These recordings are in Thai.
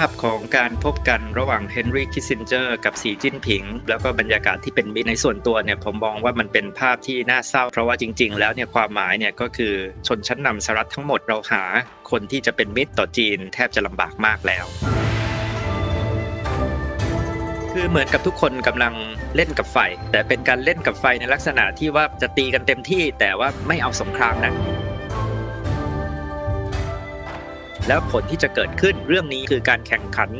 าพของการพบกันระหว่างเฮนรี่คิสซินเจอร์กับสีจิ้นผิง แล้วก็บรรยากาศที่เป็นมิตรในส่วนตัวเนี่ยผมมองว่ามันเป็นภาพที่น่าเศร้า เพราะว่าจริง ๆ แล้วเนี่ยความหมายเนี่ยก็คือชนชั้นนำสหรัฐทั้งหมดเราหาคนที่จะเป็นมิตรต่อจีนแทบจะลำบากมากแล้วคือเหมือนกับทุกคนกำลังเล่นกับไฟ แต่เป็นการเล่นกับไฟในลักษณะที่ว่าจะตีกันเต็มที่ แต่ว่าไม่เอาสงครามนะ แล้วผลที่จะเกิดขึ้นเรื่องนี้คือการแข่งขัน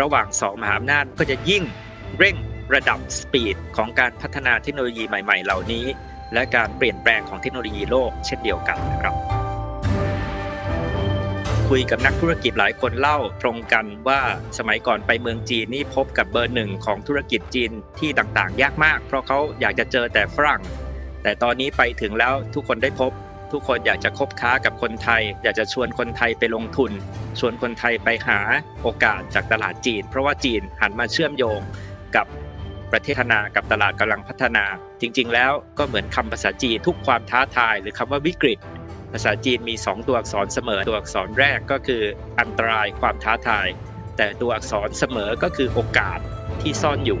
ระหว่างสองมหาอำนาจก็จะยิ่งเร่งระดับสปีดของการพัฒนาเทคโนโลยีใหม่ ๆ เหล่านี้ และการเปลี่ยนแปลงของเทคโนโลยีโลกเช่นเดียวกันนะครับ คุยกับนักธุรกิจหลายคนเล่าตรงกันว่าสมัยก่อนไปเมืองจีนนี่พบกับเบอร์หนึ่งของธุรกิจจีนที่ต่างๆ ยากมาก เพราะเขาอยากจะเจอแต่ฝรั่ง แต่ตอนนี้ไปถึงแล้วทุกคนได้พบ ทุกคนอยากจะคบค้ากับคนไทย อยากจะชวนคนไทยไปลงทุน ชวนคนไทยไปหาโอกาสจากตลาดจีน เพราะว่าจีนหันมาเชื่อมโยงกับประเทศนากับตลาดกำลังพัฒนา จริง ๆ แล้วก็เหมือนคำภาษาจีนทุกความท้าทาย หรือคำว่าวิกฤต ภาษาจีนมี 2 ตัวอักษรเสมอตัวอักษรแรกก็คืออันตรายความท้าทาย แต่ตัวอักษรเสมอก็คือโอกาสที่ซ่อนอยู่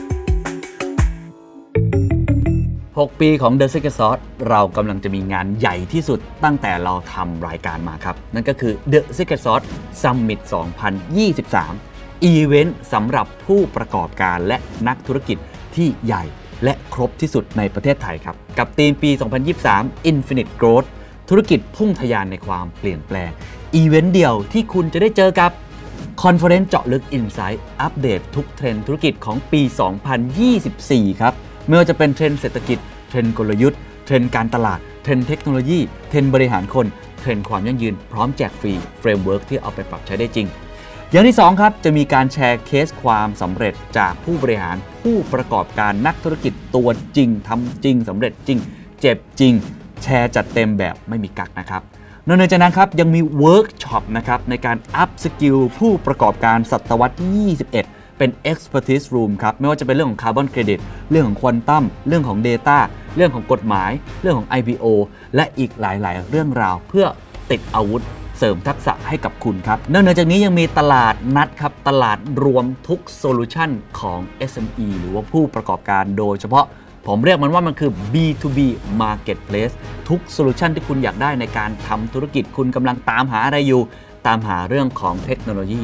6 ปีของ The Secret Sauce เรากำลังจะมีงานใหญ่ที่สุดตั้งแต่เราทำรายการมาครับ นั่นก็คือ The Secret Sauce Summit 2023 อีเวนต์สำหรับผู้ประกอบการและนักธุรกิจที่ใหญ่และครบที่สุดในประเทศไทยครับ กับธีมปี 2023 Infinite Growth ธุรกิจพุ่งทะยานในความเปลี่ยนแปลง อีเวนต์เดียวที่คุณจะได้เจอกับ conference เจาะลึก Insight อัปเดตทุกเทรนด์ธุรกิจของปี 2024 ครับ ไม่ว่าจะเป็นเทรนด์เศรษฐกิจ เทรนด์กลยุทธ์ เทรนด์การตลาด เทรนด์เทคโนโลยี เทรนด์บริหารคน เทรนด์ความยั่งยืน พร้อมแจกฟรี framework ที่เอาไปปรับใช้ได้จริง อย่างที่ 2 ครับ จะมีการแชร์เคสความสำเร็จจากผู้บริหารผู้ประกอบการนักธุรกิจตัวจริงทำจริงสำเร็จจริง เจ็บจริง แชร์จัดเต็มแบบไม่มีกักนะครับนอกจากนั้นครับยังมีเวิร์กช็อปนะครับในการ upskill ผู้ประกอบการศตวรรษที่21 เป็น expertise room ครับ ไม่ว่าจะเป็นเรื่องของคาร์บอนเครดิตเรื่องของควอนตัมเรื่องของ Data เรื่องของกฎหมาย เรื่องของ IPO และอีกหลาย ๆ เรื่องราวเพื่อติดอาวุธเสริมทักษะให้กับคุณครับ นอกจากนี้ยังมีตลาดนัดครับ ตลาดรวมทุกโซลูชันของ SME หรือว่าผู้ประกอบการโดยเฉพาะผมเรียกมันว่ามันคือ B2B Marketplace ทุกโซลูชันที่คุณอยากได้ในการทำธุรกิจคุณกำลังตามหาอะไรอยู่ ตามหาเรื่องของเทคโนโลยี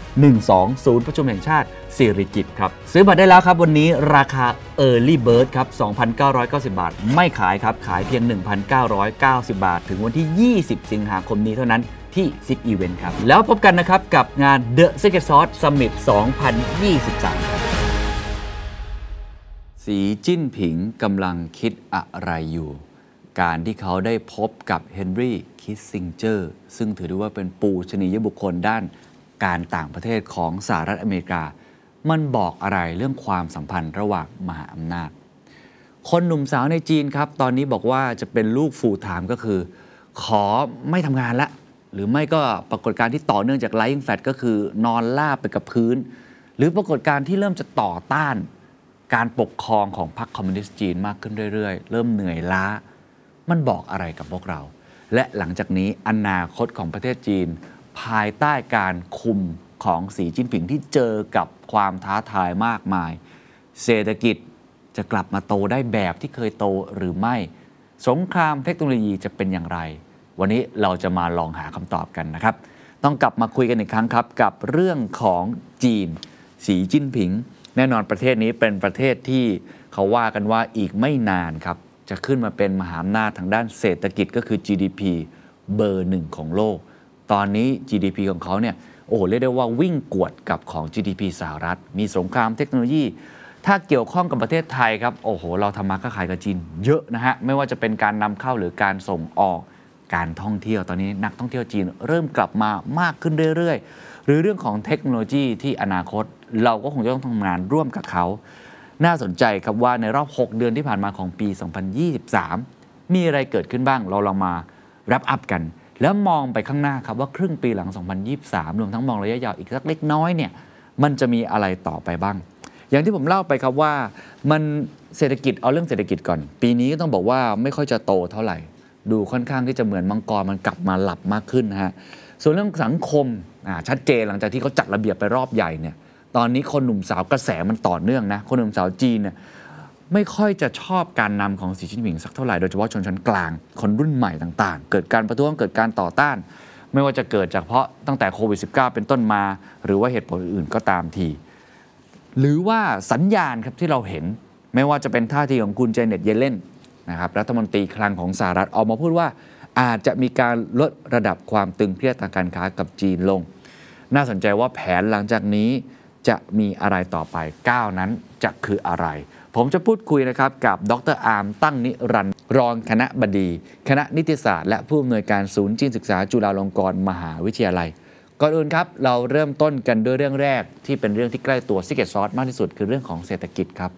12ศูนย์ประชุมแห่งชาติสิริกิตครับ ซื้อบัตรได้แล้วครับ วันนี้ราคา Early Bird ครับ 2,990 บาท ไม่ขายครับ ขายเพียง 1,990 บาท ถึงวันที่ 20 สิงหาคมนี้เท่านั้นที่ Zip Event ครับ แล้วพบกันนะครับ กับงาน The Secret Sauce Summit 2023ครับสีจิ้นผิงกำลังคิดอะไรอยู่ การที่เขาได้พบกับเฮนรี่คิสซิงเจอร์ซึ่งถือได้ว่าเป็นปูชนียบุคคลด้าน การต่างประเทศของสหรัฐอเมริกา มันบอกอะไรเรื่องความสัมพันธ์ระหว่างมหาอำนาจ คนหนุ่มสาวในจีนครับ ตอนนี้บอกว่าจะเป็นลูกฟูลไทม์ก็คือ ขอไม่ทำงานละ หรือไม่ก็ปรากฏการณ์ที่ต่อเนื่องจากไล i ์แฟ t ก็คือนอนลาบไปกับพื้น หรือปรากฏการณ์ที่เริ่มจะต่อต้านการปกครองของพรรคคอมมิวนิสต์จีนมากขึ้นเรื่อยๆ เริ่มเหนื่อยล้า มันบอกอะไรกับพวกเรา และหลังจากนี้อนาคตของประเทศจีน ภายใต้การคุมของสีจิ้นผิงที่เจอกับความท้าทายมากมาย เศรษฐกิจจะกลับมาโตได้แบบที่เคยโตหรือไม่ สงครามเทคโนโลยีจะเป็นอย่างไร วันนี้เราจะมาลองหาคำตอบกันนะครับ ต้องกลับมาคุยกันอีกครั้งครับ กับเรื่องของจีน สีจิ้นผิง แน่นอนประเทศนี้เป็นประเทศที่เขาว่ากันว่าอีกไม่นานครับ จะขึ้นมาเป็นมหาอำนาจทางด้านเศรษฐกิจก็คือ GDP เบอร์หนึ่งของโลก ตอนนี้ GDP ของเขาเนี่ยโอ้โหเรียกได้ว่าวิ่งกวดกับของ GDP สหรัฐ มีสงครามเทคโนโลยี ถ้าเกี่ยวข้องกับประเทศไทยครับโอ้โห เราทำมาค้าขายกับจีนเยอะนะฮะไม่ว่าจะเป็นการนำเข้าหรือการส่งออกการท่องเที่ยวตอนนี้นักท่องเที่ยวจีนเริ่มกลับมามากขึ้นเรื่อยๆ หรือเรื่องของเทคโนโลยีที่อนาคต เราก็คงจะต้องทำงานร่วมกับเขา น่าสนใจครับว่าในรอบ 6 เดือนที่ผ่านมาของปี 2023 มีอะไรเกิดขึ้นบ้างเราลองมารับอัพกัน แล้วมองไปข้างหน้าครับว่าครึ่งปีหลัง 2023 รวมทั้งมองระยะยาวอีกสักเล็กน้อยเนี่ยมันจะมีอะไรต่อไปบ้าง อย่างที่ผมเล่าไปครับว่ามันเศรษฐกิจเอาเรื่องเศรษฐกิจก่อน ปีนี้ก็ต้องบอกว่าไม่ค่อยจะโตเท่าไหร่ ดูค่อนข้างที่จะเหมือนมังกรมันกลับมาหลับมากขึ้นนะฮะส่วนเรื่องสังคมชัดเจนหลังจากที่เขาจัดระเบียบไปรอบใหญ่เนี่ยตอนนี้คนหนุ่มสาวกระแสมันต่อเนื่องนะคนหนุ่มสาวจีนเนี่ย ไม่ค่อยจะชอบการนำของสีจิ้นผิงสักเท่าไหร่โดยเฉพาะชนชั้นกลางคนรุ่นใหม่ต่างๆ เกิดการประท้วงเกิดการต่อต้าน ไม่ว่าจะเกิดจากเพราะตั้งแต่โควิด -19 เป็นต้นมา หรือว่าเหตุผลอื่นก็ตามที หรือว่าสัญญาณครับที่เราเห็น ไม่ว่าจะเป็นท่าทีของคุณเจเน็ตเยเลนนะครับรัฐมนตรีคลังของสหรัฐออกมาพูดว่า อาจจะมีการลดระดับความตึงเครียดทางการค้ากับจีนลง น่าสนใจว่าแผนหลังจากนี้จะมีอะไรต่อไปก้าวนั้นจะคืออะไร ผมจะพูดคุยนะครับกับดรอาร์มตั้งนิรันดร์รองคณะบดี คณะนิติศาสตร์และผู้อำนวยการศูนย์จีนศึกษาจุฬาลงกรณ์มหาวิทยาลัย ก่อนอื่นครับ เราเริ่มต้นกันด้วยเรื่องแรก ที่เป็นเรื่องที่ใกล้ตัว The Secret Sauce มากที่สุดคือเรื่องของเศรษฐกิจครับ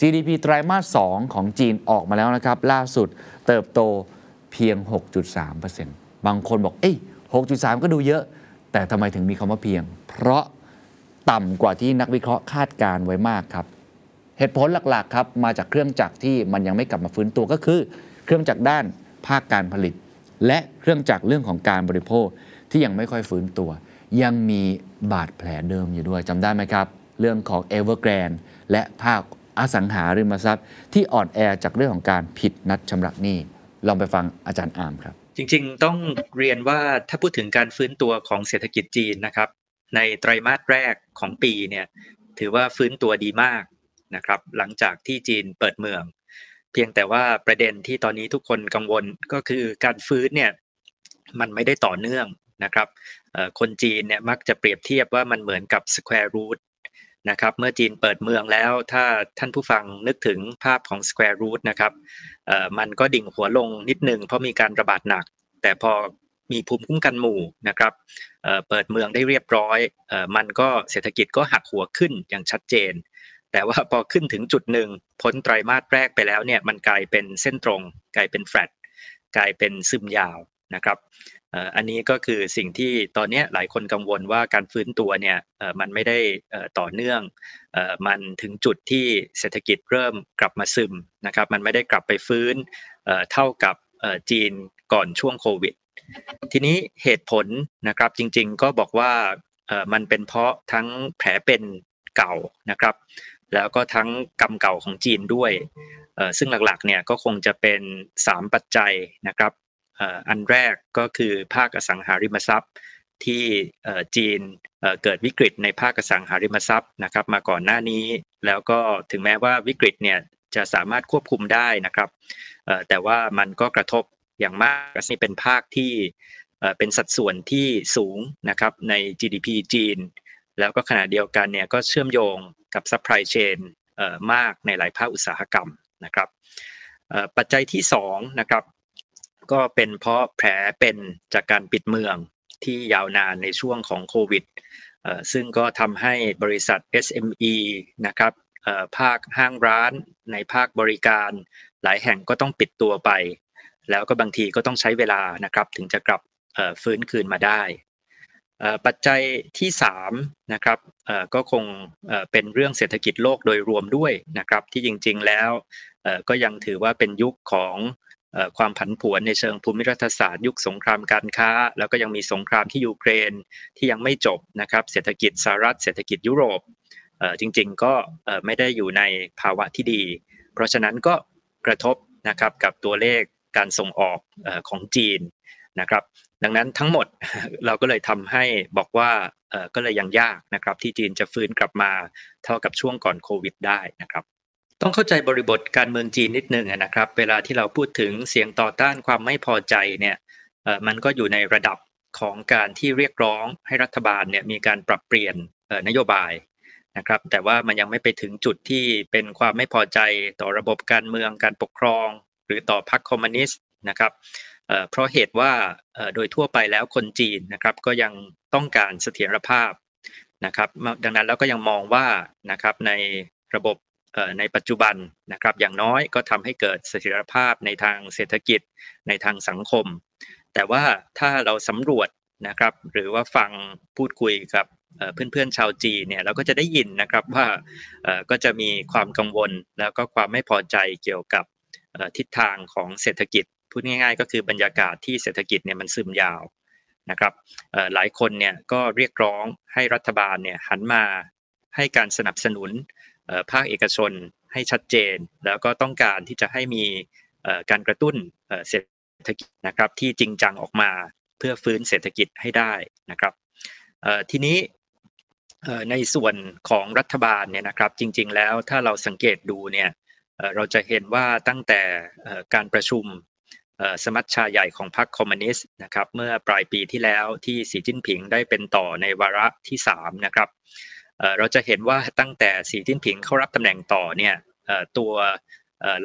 GDP ไตรมาส 2 ของจีนออกมาแล้วนะครับล่าสุดเติบโตเพียง 6.3%บางคนบอกเอ้ย6.3 ก็ดูเยอะ แต่ทำไมถึงมีคำว่าเพียง เพราะต่ำกว่าที่นักวิเคราะห์คาดการไว้มากครับ เหตุผลหลักๆครับมาจากเครื่องจักรที่มันยังไม่กลับมาฟื้นตัวก็คือ เครื่องจักรด้านภาคการผลิต และเครื่องจักรเรื่องของการบริโภคที่ยังไม่ค่อยฟื้นตัว ยังมีบาดแผลเดิมอยู่ด้วยจำได้ไหมครับ เรื่องของ Evergrande และภาคอสังหาริมทรัพย์ ที่อ่อนแอจากเรื่องของการผิดนัดชำระหนี้ลองไปฟังอาจารย์อาร์มครับ จริงๆ ต้องเรียนว่าถ้าพูดถึงการฟื้นตัวของเศรษฐกิจจีนนะครับ ในไตรมาสแรกของปีเนี่ยถือว่าฟื้นตัวดีมาก นะครับ หลังจากที่จีนเปิดเมือง เพียงแต่ว่าประเด็นที่ตอนนี้ทุกคนกังวลก็คือการฟื้นเนี่ยมันไม่ได้ต่อเนื่องนะครับคนจีนเนี่ยมักจะเปรียบเทียบว่ามันเหมือนกับ square root นะครับเมื่อจีนเปิดเมืองแล้วถ้าท่านผู้ฟังนึกถึงภาพของ square root นะครับมันก็ดิ่งหัวลงนิดนึงเพราะมีการระบาดหนัก แต่พอมีภูมิคุ้มกันหมู่นะครับเปิดเมืองได้เรียบร้อยมันก็เศรษฐกิจก็หักหัวขึ้นอย่างชัดเจน แต่ว่าพอขึ้นถึงจุดหนึ่งพ้นไตรมาสแรกไปแล้วเนี่ยมันกลายเป็นเส้นตรง กลายเป็นแฟลตกลายเป็นซึมยาวนะครับอันนี้ก็คือสิ่งที่ตอนนี้หลายคนกังวลว่าการฟื้นตัวเนี่ยมันไม่ได้ต่อเนื่อง มันถึงจุดที่เศรษฐกิจเริ่มกลับมาซึมนะครับมันไม่ได้กลับไปฟื้นเท่ากับจีนก่อนช่วงโควิด ทีนี้เหตุผลนะครับจริงๆก็บอกว่ามันเป็นเพราะทั้งแผลเป็นเก่านะครับ แล้วก็ทั้งกรรมเก่าของจีนด้วย ซึ่งหลักๆเนี่ยก็คงจะเป็น 3 ปัจจัยนะครับ อันแรกก็คือภาคอสังหาริมทรัพย์ ที่จีนเกิดวิกฤตในภาคอสังหาริมทรัพย์นะครับ มาก่อนหน้านี้ แล้วก็ถึงแม้ว่าวิกฤตเนี่ยจะสามารถควบคุมได้นะครับ แต่ว่ามันก็กระทบอย่างมากนี่เป็นภาคที่เป็นสัดส่วนที่สูงนะครับใน GDP จีน แล้วก็ขณะเดียวกันเนี่ยก็เชื่อมโยงกับ supply chain เอ่อมากในหลายภาคอุตสาหกรรมนะครับปัจจัยที่2นะครับก็เป็นเพราะแผลเป็นจากการปิดเมืองที่ยาวนานในช่วงของโควิดซึ่งก็ทำให้บริษัท SME นะครับภาคห้างร้านในภาคบริการหลายแห่งก็ต้องปิดตัวไป แล้วก็บางทีก็ต้องใช้เวลานะครับถึงจะกลับฟื้นคืนมาได้ ปัจจัยที่3นะครับก็คงเป็นเรื่องเศรษฐกิจโลกโดยรวมด้วยนะครับที่จริงๆแล้วก็ยังถือว่าเป็นยุคของความผันผวนในเชิงภูมิรัฐศาสตร์ ยุคสงครามการค้า แล้วก็ยังมีสงครามที่ยูเครนที่ยังไม่จบนะครับเศรษฐกิจสหรัฐเศรษฐกิจยุโรปจริงๆก็ไม่ได้อยู่ในภาวะที่ดี เพราะฉะนั้นก็กระทบนะครับกับตัวเลขการส่งออกของจีนนะครับ ดังนั้นทั้งหมดเราก็เลยทำให้บอกว่าก็เลยยังยากนะครับที่จีนจะฟื้นกลับมาเท่ากับช่วงก่อนโควิดได้นะครับต้องเข้าใจบริบทการเมืองจีนนิดนึงนะครับ เวลาที่เราพูดถึงเสียงต่อต้านความไม่พอใจเนี่ยมันก็อยู่ในระดับของการที่เรียกร้องให้รัฐบาลเนี่ยมีการปรับเปลี่ยนนโยบายนะครับ แต่ว่ามันยังไม่ไปถึงจุดที่เป็นความไม่พอใจต่อระบบการเมืองการปกครอง หรือต่อพรรคคอมมิวนิสต์นะครับ เอ่อเพราะเหตุว่าเอ่อโดยทั่วไปแล้วคนจีนนะครับก็ยังต้องการเสถียรภาพนะครับดังนั้นแล้วก็ยังมองว่านะครับในระบบเอ่อในปัจจุบันนะครับอย่างน้อยก็ทำให้เกิดเสถียรภาพในทางเศรษฐกิจในทางสังคม แต่ว่าถ้าเราสำรวจนะครับหรือว่าฟังพูดคุยกับเอ่อเพื่อนๆชาวจีนเนี่ยเราก็จะได้ยินนะครับว่าเอ่อก็จะมีความกังวลแล้วก็ความไม่พอใจเกี่ยวกับทิศทางของเศรษฐกิจ พูดง่าย ๆ ก็คือบรรยากาศที่เศรษฐกิจเนี่ยมันซึมยาวนะครับหลายคนเนี่ยก็เรียกร้องให้รัฐบาลเนี่ยหันมาให้การสนับสนุนภาคเอกชนให้ชัดเจน แล้วก็ต้องการที่จะให้มีการกระตุ้นเศรษฐกิจนะครับที่จริงจังออกมาเพื่อฟื้นเศรษฐกิจให้ได้นะครับทีนี้ในส่วนของรัฐบาลเนี่ยนะครับจริง ๆ แล้วถ้าเราสังเกตดูเนี่ยเราจะเห็นว่าตั้งแต่การประชุม สมัชชาใหญ่ของพรรคคอมมิวนิสต์นะครับเมื่อปลายปีที่แล้วที่สีจิ้นผิงได้เป็นต่อในวาระที่สามนะครับเราจะเห็นว่าตั้งแต่สีจิ้นผิงเข้ารับตำแหน่งต่อเนี่ยตัว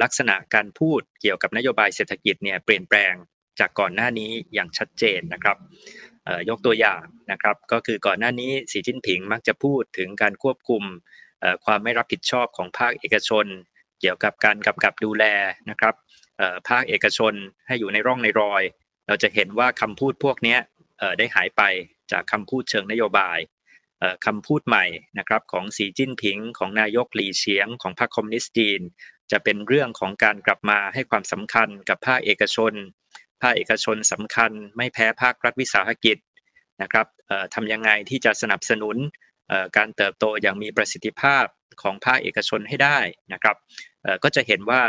ลักษณะการพูดเกี่ยวกับนโยบายเศรษฐกิจเนี่ยเปลี่ยนแปลงจากก่อนหน้านี้อย่างชัดเจนนะครับยกตัวอย่างนะครับก็คือก่อนหน้านี้สีจิ้นผิงมักจะพูดถึงการควบคุมความไม่รับผิดชอบของภาคเอกชน เกี่ยวกับการกำกับดูแลนะครับ ภาคเอกชนให้อยู่ในร่องในรอย เราจะเห็นว่าคำพูดพวกนี้ได้หายไปจากคำพูดเชิงนโยบายคำพูดใหม่นะครับของสีจิ้นผิง ของนายกหลีเฉียง ของพรรคคอมมิวนิสต์จีน จะเป็นเรื่องของการกลับมาให้ความสำคัญกับภาคเอกชน ภาคเอกชนสำคัญ ไม่แพ้ภาครัฐวิสาหกิจนะครับทำยังไงที่จะสนับสนุนการเติบโตอย่างมีประสิทธิภาพของภาคเอกชนให้ได้นะครับก็จะเห็นว่า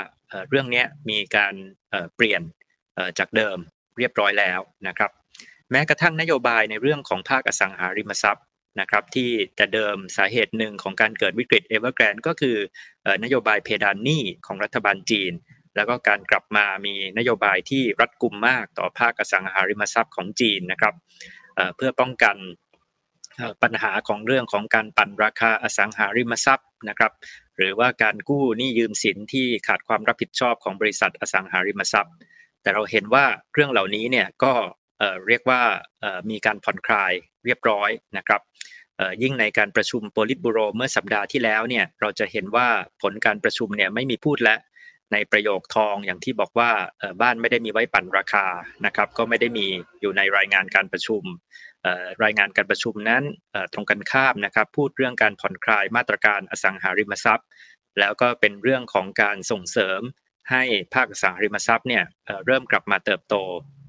เรื่องนี้มีการเปลี่ยนจากเดิมเรียบร้อยแล้วนะครับ แม้กระทั่งนโยบายในเรื่องของภาคอสังหาริมทรัพย์นะครับที่แต่เดิมสาเหตุหนึ่งของการเกิดวิกฤตเอเวอร์แกรนก็คือนโยบายเพดานหนี้ของรัฐบาลจีน แล้วก็การกลับมามีนโยบายที่รัดกุมมากต่อภาคอสังหาริมทรัพย์ของจีนนะครับเพื่อป้องกันปัญหาของเรื่องของการปั่นราคาอสังหาริมทรัพย์นะครับ รือว่าการกู้หนี้ยืมสินที่ขาดความรับผิดชอบของบริษัทอสังหาริมทรัพย์ แต่เราเห็นว่าเรื่องเหล่านี้เนี่ยก็เรียกว่ามีการผ่อนคลายเรียบร้อยนะครับยิ่งในการประชุมโปลิตบูโรเมื่อสัปดาห์ที่แล้วเนี่ยเราจะเห็นว่าผลการประชุมเนี่ยไม่มีพูดและ ในประโยคทองอย่างที่บอกว่าบ้านไม่ได้มีไว้ปั่นราคานะครับ ก็ไม่ได้มีอยู่ในรายงานการประชุมรายงานการประชุมนั้นตรงกันข้ามนะครับ พูดเรื่องการผ่อนคลายมาตรการอสังหาริมทรัพย์ แล้วก็เป็นเรื่องของการส่งเสริมให้ภาคอสังหาริมทรัพย์เนี่ยเริ่มกลับมาเติบโต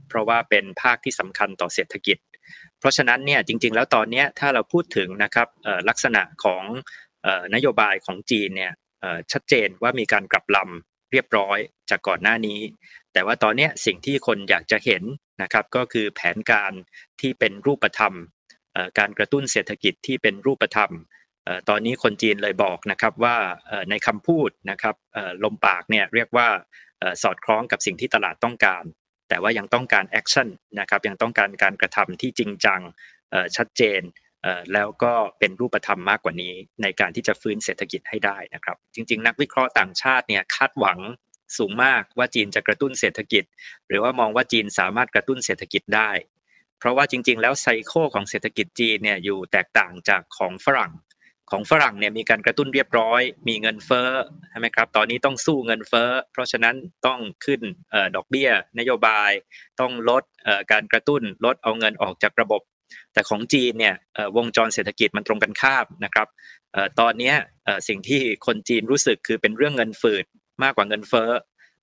เพราะว่าเป็นภาคที่สำคัญต่อเศรษฐกิจ เพราะฉะนั้นเนี่ยจริง ๆ แล้วตอนนี้ถ้าเราพูดถึงนะครับลักษณะของนโยบายของจีนเนี่ยชัดเจนว่ามีการกลับลำ เรียบร้อยจากก่อนหน้านี้ แต่ว่าตอนนี้สิ่งที่คนอยากจะเห็นนะครับก็คือแผนการที่เป็นรูปธรรมการกระตุ้นเศรษฐกิจที่เป็นรูปธรรมตอนนี้คนจีนเลยบอกนะครับว่าในคำพูดนะครับลมปากเนี่ยเรียกว่าสอดคล้องกับสิ่งที่ตลาดต้องการ แต่ว่ายังต้องการ action นะครับยังต้องการการกระทำที่จริงจังชัดเจน แล้วก็เป็นรูปธรรมมากกว่านี้ในการที่จะฟื้นเศรษฐกิจให้ได้นะครับ จริง ๆ นักวิเคราะห์ต่างชาติเนี่ยคาดหวังสูงมากว่าจีนจะกระตุ้นเศรษฐกิจ หรือว่ามองว่าจีนสามารถกระตุ้นเศรษฐกิจได้ เพราะว่าจริง ๆ แล้วไซโคของเศรษฐกิจจีนเนี่ยอยู่แตกต่างจากของฝรั่ง ของฝรั่งเนี่ยมีการกระตุ้นเรียบร้อย มีเงินเฟ้อใช่ไหมครับตอนนี้ต้องสู้เงินเฟ้อ เพราะฉะนั้นต้องขึ้นออดอกเบี้ย นโยบาย ต้องลดการกระตุ้นลดเอาเงินออกจากระบบ แต่ของจีนเนี่ยวงจรเศรษฐกิจมันตรงกันข้ามนะครับตอนนี้สิ่งที่คนจีนรู้สึกคือเป็นเรื่องเงินฝืดมากกว่าเงินเฟ้อ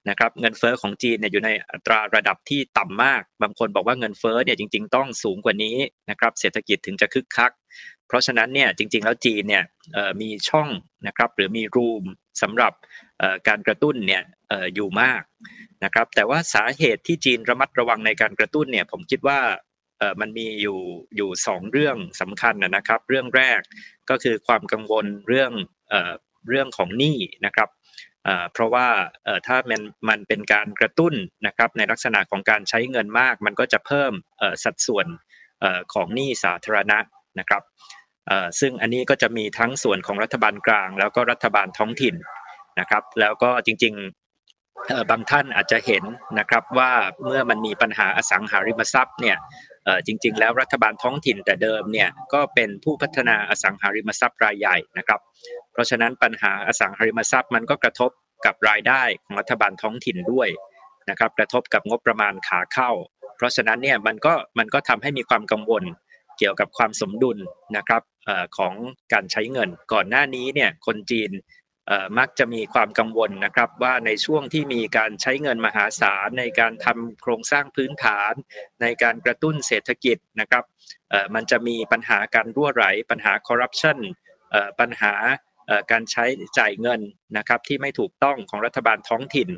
นะครับเงินเฟ้อของจีนเนี่ยอยู่ในอัตราระดับที่ต่ำมาก บางคนบอกว่าเงินเฟ้อเนี่ยจริง ๆ ต้องสูงกว่านี้นะครับเศรษฐกิจถึงจะคึกคัก เพราะฉะนั้นเนี่ยจริง ๆ แล้วจีนเนี่ยมีช่องนะครับหรือมีรูมสำหรับการกระตุ้นเนี่ยอยู่มากนะครับแต่ว่าสาเหตุที่จีนระมัดระวังในการกระตุ้นเนี่ยผมคิดว่า มันมีอยู่อยู่สองเรื่องสำคัญนะครับ เรื่องแรกก็คือความกังวลเรื่องเรื่องของหนี้นะครับเพราะว่าถ้ามันมันเป็นการกระตุ้นนะครับในลักษณะของการใช้เงินมาก มันก็จะเพิ่มสัดส่วนของหนี้สาธารณะนะครับซึ่งอันนี้ก็จะมีทั้งส่วนของรัฐบาลกลาง แล้วก็รัฐบาลท้องถิ่นนะครับ แล้วก็จริงๆบางท่านอาจจะเห็นนะครับว่าเมื่อมันมีปัญหาอสังหาริมทรัพย์เนี่ย จริง ๆ แล้วรัฐบาลท้องถิ่นแต่เดิมเนี่ยก็เป็นผู้พัฒนาอสังหาริมทรัพย์รายใหญ่นะครับ เพราะฉะนั้นปัญหาอสังหาริมทรัพย์มันก็กระทบกับรายได้ของรัฐบาลท้องถิ่นด้วยนะครับกระทบกับงบประมาณขาเข้า เพราะฉะนั้นเนี่ยมันก็มันก็ทำให้มีความกังวลเกี่ยวกับความสมดุลนะครับของการใช้เงิน ก่อนหน้านี้เนี่ยคนจีน มักจะมีความกังวลนะครับว่าในช่วงที่มีการใช้เงินมหาศาลในการทำโครงสร้างพื้นฐาน ในการกระตุ้นเศรษฐกิจนะครับมันจะมีปัญหาการรั่วไหลปัญหาคอร์รัปชันปัญหาการใช้จ่ายเงินนะครับที่ไม่ถูกต้องของรัฐบาลท้องถิ่น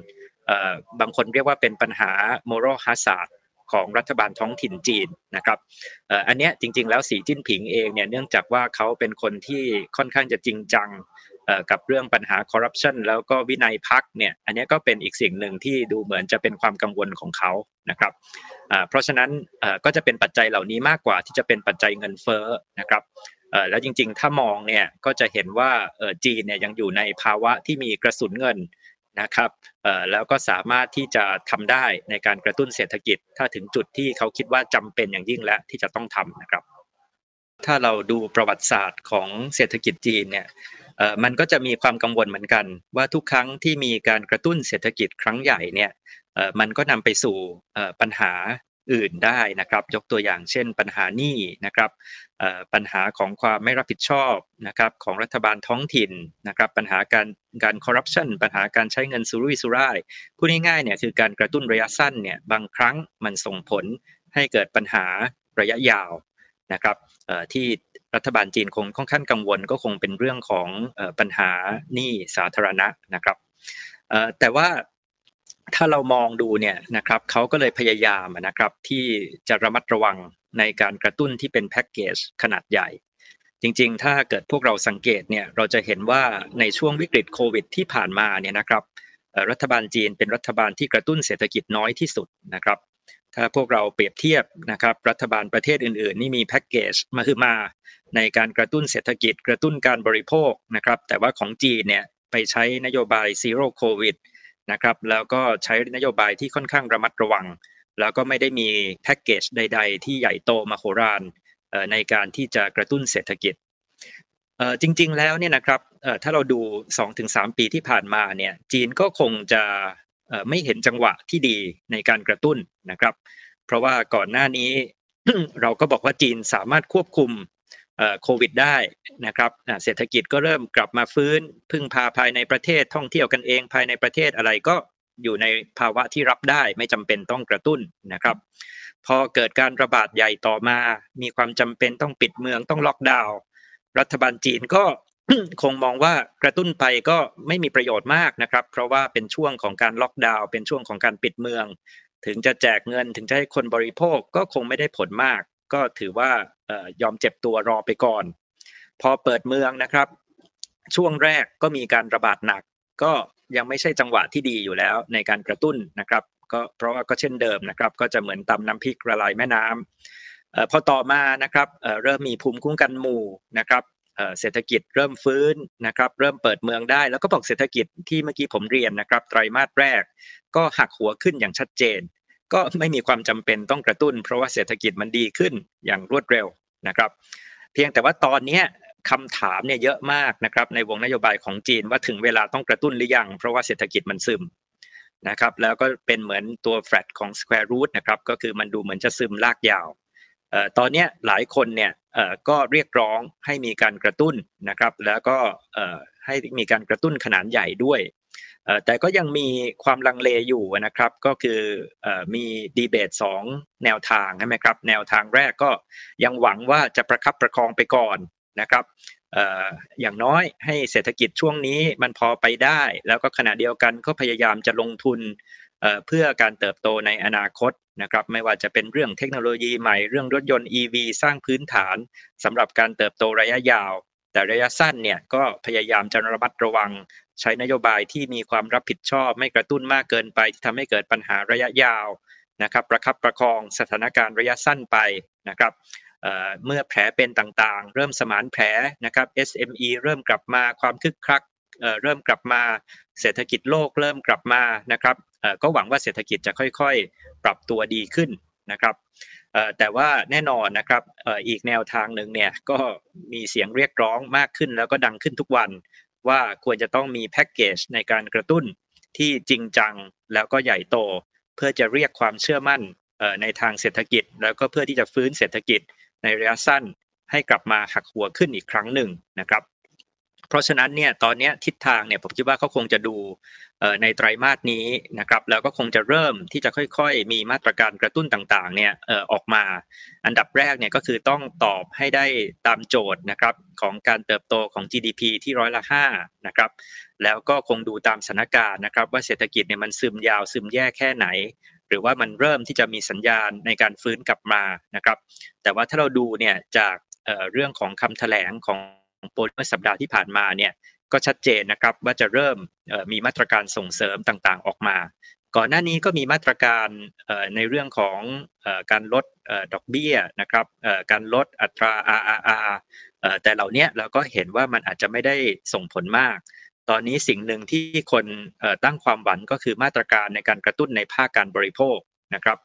บางคนเรียกว่าเป็นปัญหา moral hazard ของรัฐบาลท้องถิ่นจีนนะครับอันนี้จริงๆแล้วสีจิ้นผิงเองเนี่ยเนื่องจากว่าเขาเป็นคนที่ค่อนข้างจะจริงจัง กับเรื่องปัญหาคอร์รัปชันแล้วก็วินัยพักเนี่ยอันนี้ก็เป็นอีกสิ่งหนึ่งที่ดูเหมือนจะเป็นความกังวลของเขานะครับเพราะฉะนั้นก็จะเป็นปัจจัยเหล่านี้มากกว่าที่จะเป็นปัจจัยเงินเฟ้อนะครับแล้วจริงๆ ถ้ามองเนี่ยก็จะเห็นว่าจีนเนี่ยยังอยู่ในภาวะที่มีกระสุนเงินนะครับแล้วก็สามารถที่จะทำได้ในการกระตุ้นเศรษฐกิจ ถ้าถึงจุดที่เขาคิดว่าจำเป็นอย่างยิ่งและที่จะต้องทำนะครับ ถ้าเราดูประวัติศาสตร์ของเศรษฐกิจจีนเนี่ย มันก็จะมีความกังวลเหมือนกัน ว่าทุกครั้งที่มีการกระตุ้นเศรษฐกิจครั้งใหญ่เนี่ยมันก็นำไปสู่ปัญหาอื่นได้นะครับ ยกตัวอย่างเช่น ปัญหาหนี้นะครับปัญหาของความไม่รับผิดชอบนะครับของรัฐบาลท้องถิ่นนะครับ ปัญหาการการคอร์รัปชันปัญหาการใช้เงินสุรุ่ยสุร่ายพูดง่ายๆเนี่ยคือการกระตุ้นระยะสั้นเนี่ยบางครั้งมันส่งผลให้เกิดปัญหาระยะยาวนะครับที่ รัฐบาลจีนคงค่อนข้างกังวลก็คงเป็นเรื่องของปัญหาหนี้สาธารณะนะครับแต่ว่าถ้าเรามองดูเนี่ยนะครับเขาก็เลยพยายามนะครับที่จะระมัดระวังในการกระตุ้นที่เป็นแพ็กเกจขนาดใหญ่ จริงๆ ถ้าเกิดพวกเราสังเกตเนี่ยเราจะเห็นว่าในช่วงวิกฤตโควิดที่ผ่านมาเนี่ยนะครับรัฐบาลจีนเป็นรัฐบาลที่กระตุ้นเศรษฐกิจน้อยที่สุดนะครับ ถ้าพวกเราเปรียบเทียบนะครับรัฐบาลประเทศอื่นๆ นี่มีแพ็กเกจมาคือมาในการกระตุ้นเศรษฐกิจ กระตุ้นการบริโภคนะครับ แต่ว่าของจีนเนี่ยไปใช้นโยบาย Zero COVID นะครับแล้วก็ใช้นโยบายที่ค่อนข้างระมัดระวัง แล้วก็ไม่ได้มีแพ็กเกจใด ๆ ที่ใหญ่โตมโหฬารเอ่อในการที่จะกระตุ้นเศรษฐกิจเอ่อจริง ๆ แล้วเนี่ยนะครับเอ่อถ้าเราดู 2-3 ปีที่ผ่านมาเนี่ยจีนก็คงจะ ไม่เห็นจังหวะที่ดีในการกระตุ้นนะครับ เพราะว่าก่อนหน้านี้เราก็บอกว่าจีนสามารถควบคุมโควิดได้นะครับเศรษฐกิจก็เริ่มกลับมาฟื้น พึ่งพาภายในประเทศท่องเที่ยวกันเองภายในประเทศอะไรก็อยู่ในภาวะที่รับได้ไม่จำเป็นต้องกระตุ้นนะครับ พอเกิดการระบาดใหญ่ต่อมา มีความจำเป็นต้องปิดเมืองต้องล็อกดาวน์รัฐบาลจีนก็ คงมองว่ากระตุ้นไปก็ไม่มีประโยชน์มากนะครับ เพราะว่าเป็นช่วงของการล็อกดาวน์เป็นช่วงของการปิดเมือง ถึงจะแจกเงินถึงจะให้คนบริโภคก็คงไม่ได้ผลมาก ก็ถือว่ายอมเจ็บตัวรอไปก่อน พอเปิดเมืองนะครับ ช่วงแรกก็มีการระบาดหนัก ก็ยังไม่ใช่จังหวะที่ดีอยู่แล้วในการกระตุ้นนะครับก็เพราะว่าก็เช่นเดิมนะครับ ก็จะเหมือนตำน้ำพริกละลายแม่น้ำพอต่อมานะครับเริ่มมีภูมิคุ้มกันหมู่นะครับ เศรษฐกิจเริ่มฟื้นนะครับเริ่มเปิดเมืองได้ แล้วก็บอกเศรษฐกิจที่เมื่อกี้ผมเรียนนะครับไตรมาสแรก ก็หักหัวขึ้นอย่างชัดเจน ก็ไม่มีความจำเป็นต้องกระตุ้น เพราะว่าเศรษฐกิจมันดีขึ้นอย่างรวดเร็วนะครับ เพียงแต่ว่าตอนนี้คำถามเนี่ยเยอะมากนะครับในวงนโยบายของจีนว่าถึงเวลาต้องกระตุ้นหรือยัง เพราะว่าเศรษฐกิจมันซึมนะครับแล้วก็เป็นเหมือนตัวแฟลตของ square root นะครับก็คือมันดูเหมือนจะซึมลากยาว ตอนนี้หลายคนเนี่ยก็เรียกร้องให้มีการกระตุ้นนะครับ แล้วก็ให้มีการกระตุ้นขนาดใหญ่ด้วย แต่ก็ยังมีความลังเลอยู่นะครับ ก็คือมีดีเบตสองแนวทางใช่ไหมครับ แนวทางแรกก็ยังหวังว่าจะประคับประคองไปก่อนนะครับอย่างน้อยให้เศรษฐกิจช่วงนี้มันพอไปได้ แล้วก็ขณะเดียวกันก็พยายามจะลงทุน เพื่อการเติบโตในอนาคตนะครับไม่ว่าจะเป็นเรื่องเทคโนโลยีใหม่เรื่องรถยนต์ EV สร้างพื้นฐานสำหรับการเติบโตระยะยาว แต่ระยะสั้นเนี่ยก็พยายามจะระมัดระวัง ใช้นโยบายที่มีความรับผิดชอบ ไม่กระตุ้นมากเกินไปที่ทำให้เกิดปัญหาระยะยาวนะครับประคับประคองสถานการณ์ระยะสั้นไปนะครับเมื่อแผลเป็นต่างๆ เริ่มสมานแผลนะครับ SME เริ่มกลับมาความคึกคักเริ่มกลับมาเศรษฐกิจโลกเริ่มกลับมานะครับ ก็หวังว่าเศรษฐกิจจะค่อยๆ ปรับตัวดีขึ้นนะครับแต่ว่าแน่นอนนะครับอีกแนวทางหนึ่งเนี่ยก็มีเสียงเรียกร้องมากขึ้นแล้วก็ดังขึ้นทุกวัน ว่าควรจะต้องมีแพ็กเกจในการกระตุ้นที่จริงจังแล้วก็ใหญ่โต เพื่อจะเรียกความเชื่อมั่นในทางเศรษฐกิจ แล้วก็เพื่อที่จะฟื้นเศรษฐกิจในระยะสั้น ให้กลับมาหักหัวขึ้นอีกครั้งหนึ่งนะครับ เพราะฉะนั้นเนี่ยตอนนี้ทิศทางเนี่ยผมคิดว่าเขาคงจะดูในไตรมาสนี้นะครับแล้วก็คงจะเริ่มที่จะค่อยๆ มีมาตรการกระตุ้นต่างๆเนี่ยออกมา อันดับแรกเนี่ยก็คือต้องตอบให้ได้ตามโจทย์นะครับของการเติบโตของ GDP ที่ร้อยละห้านะครับแล้วก็คงดูตามสถานการณ์นะครับว่าเศรษฐกิจเนี่ยมันซึมยาวซึมแย่แค่ไหน หรือว่ามันเริ่มที่จะมีสัญญาณในการฟื้นกลับมานะครับแต่ว่าถ้าเราดูเนี่ยจากเรื่องของคำแถลงของ โปลเมื่อสัปดาห์ที่ผ่านมาเนี่ยก็ชัดเจนนะครับว่าจะเริ่มมีมาตรการส่งเสริมต่างๆออกมา ก่อนหน้านี้ก็มีมาตรการในเรื่องของการลดดอกเบี้ยนะครับการลดอัตรา RRR แต่เหล่านี้เราก็เห็นว่ามันอาจจะไม่ได้ส่งผลมาก ตอนนี้สิ่งหนึ่งที่คนตั้งความหวังก็คือมาตรการในการกระตุ้นในภาคการบริโภค นะครับ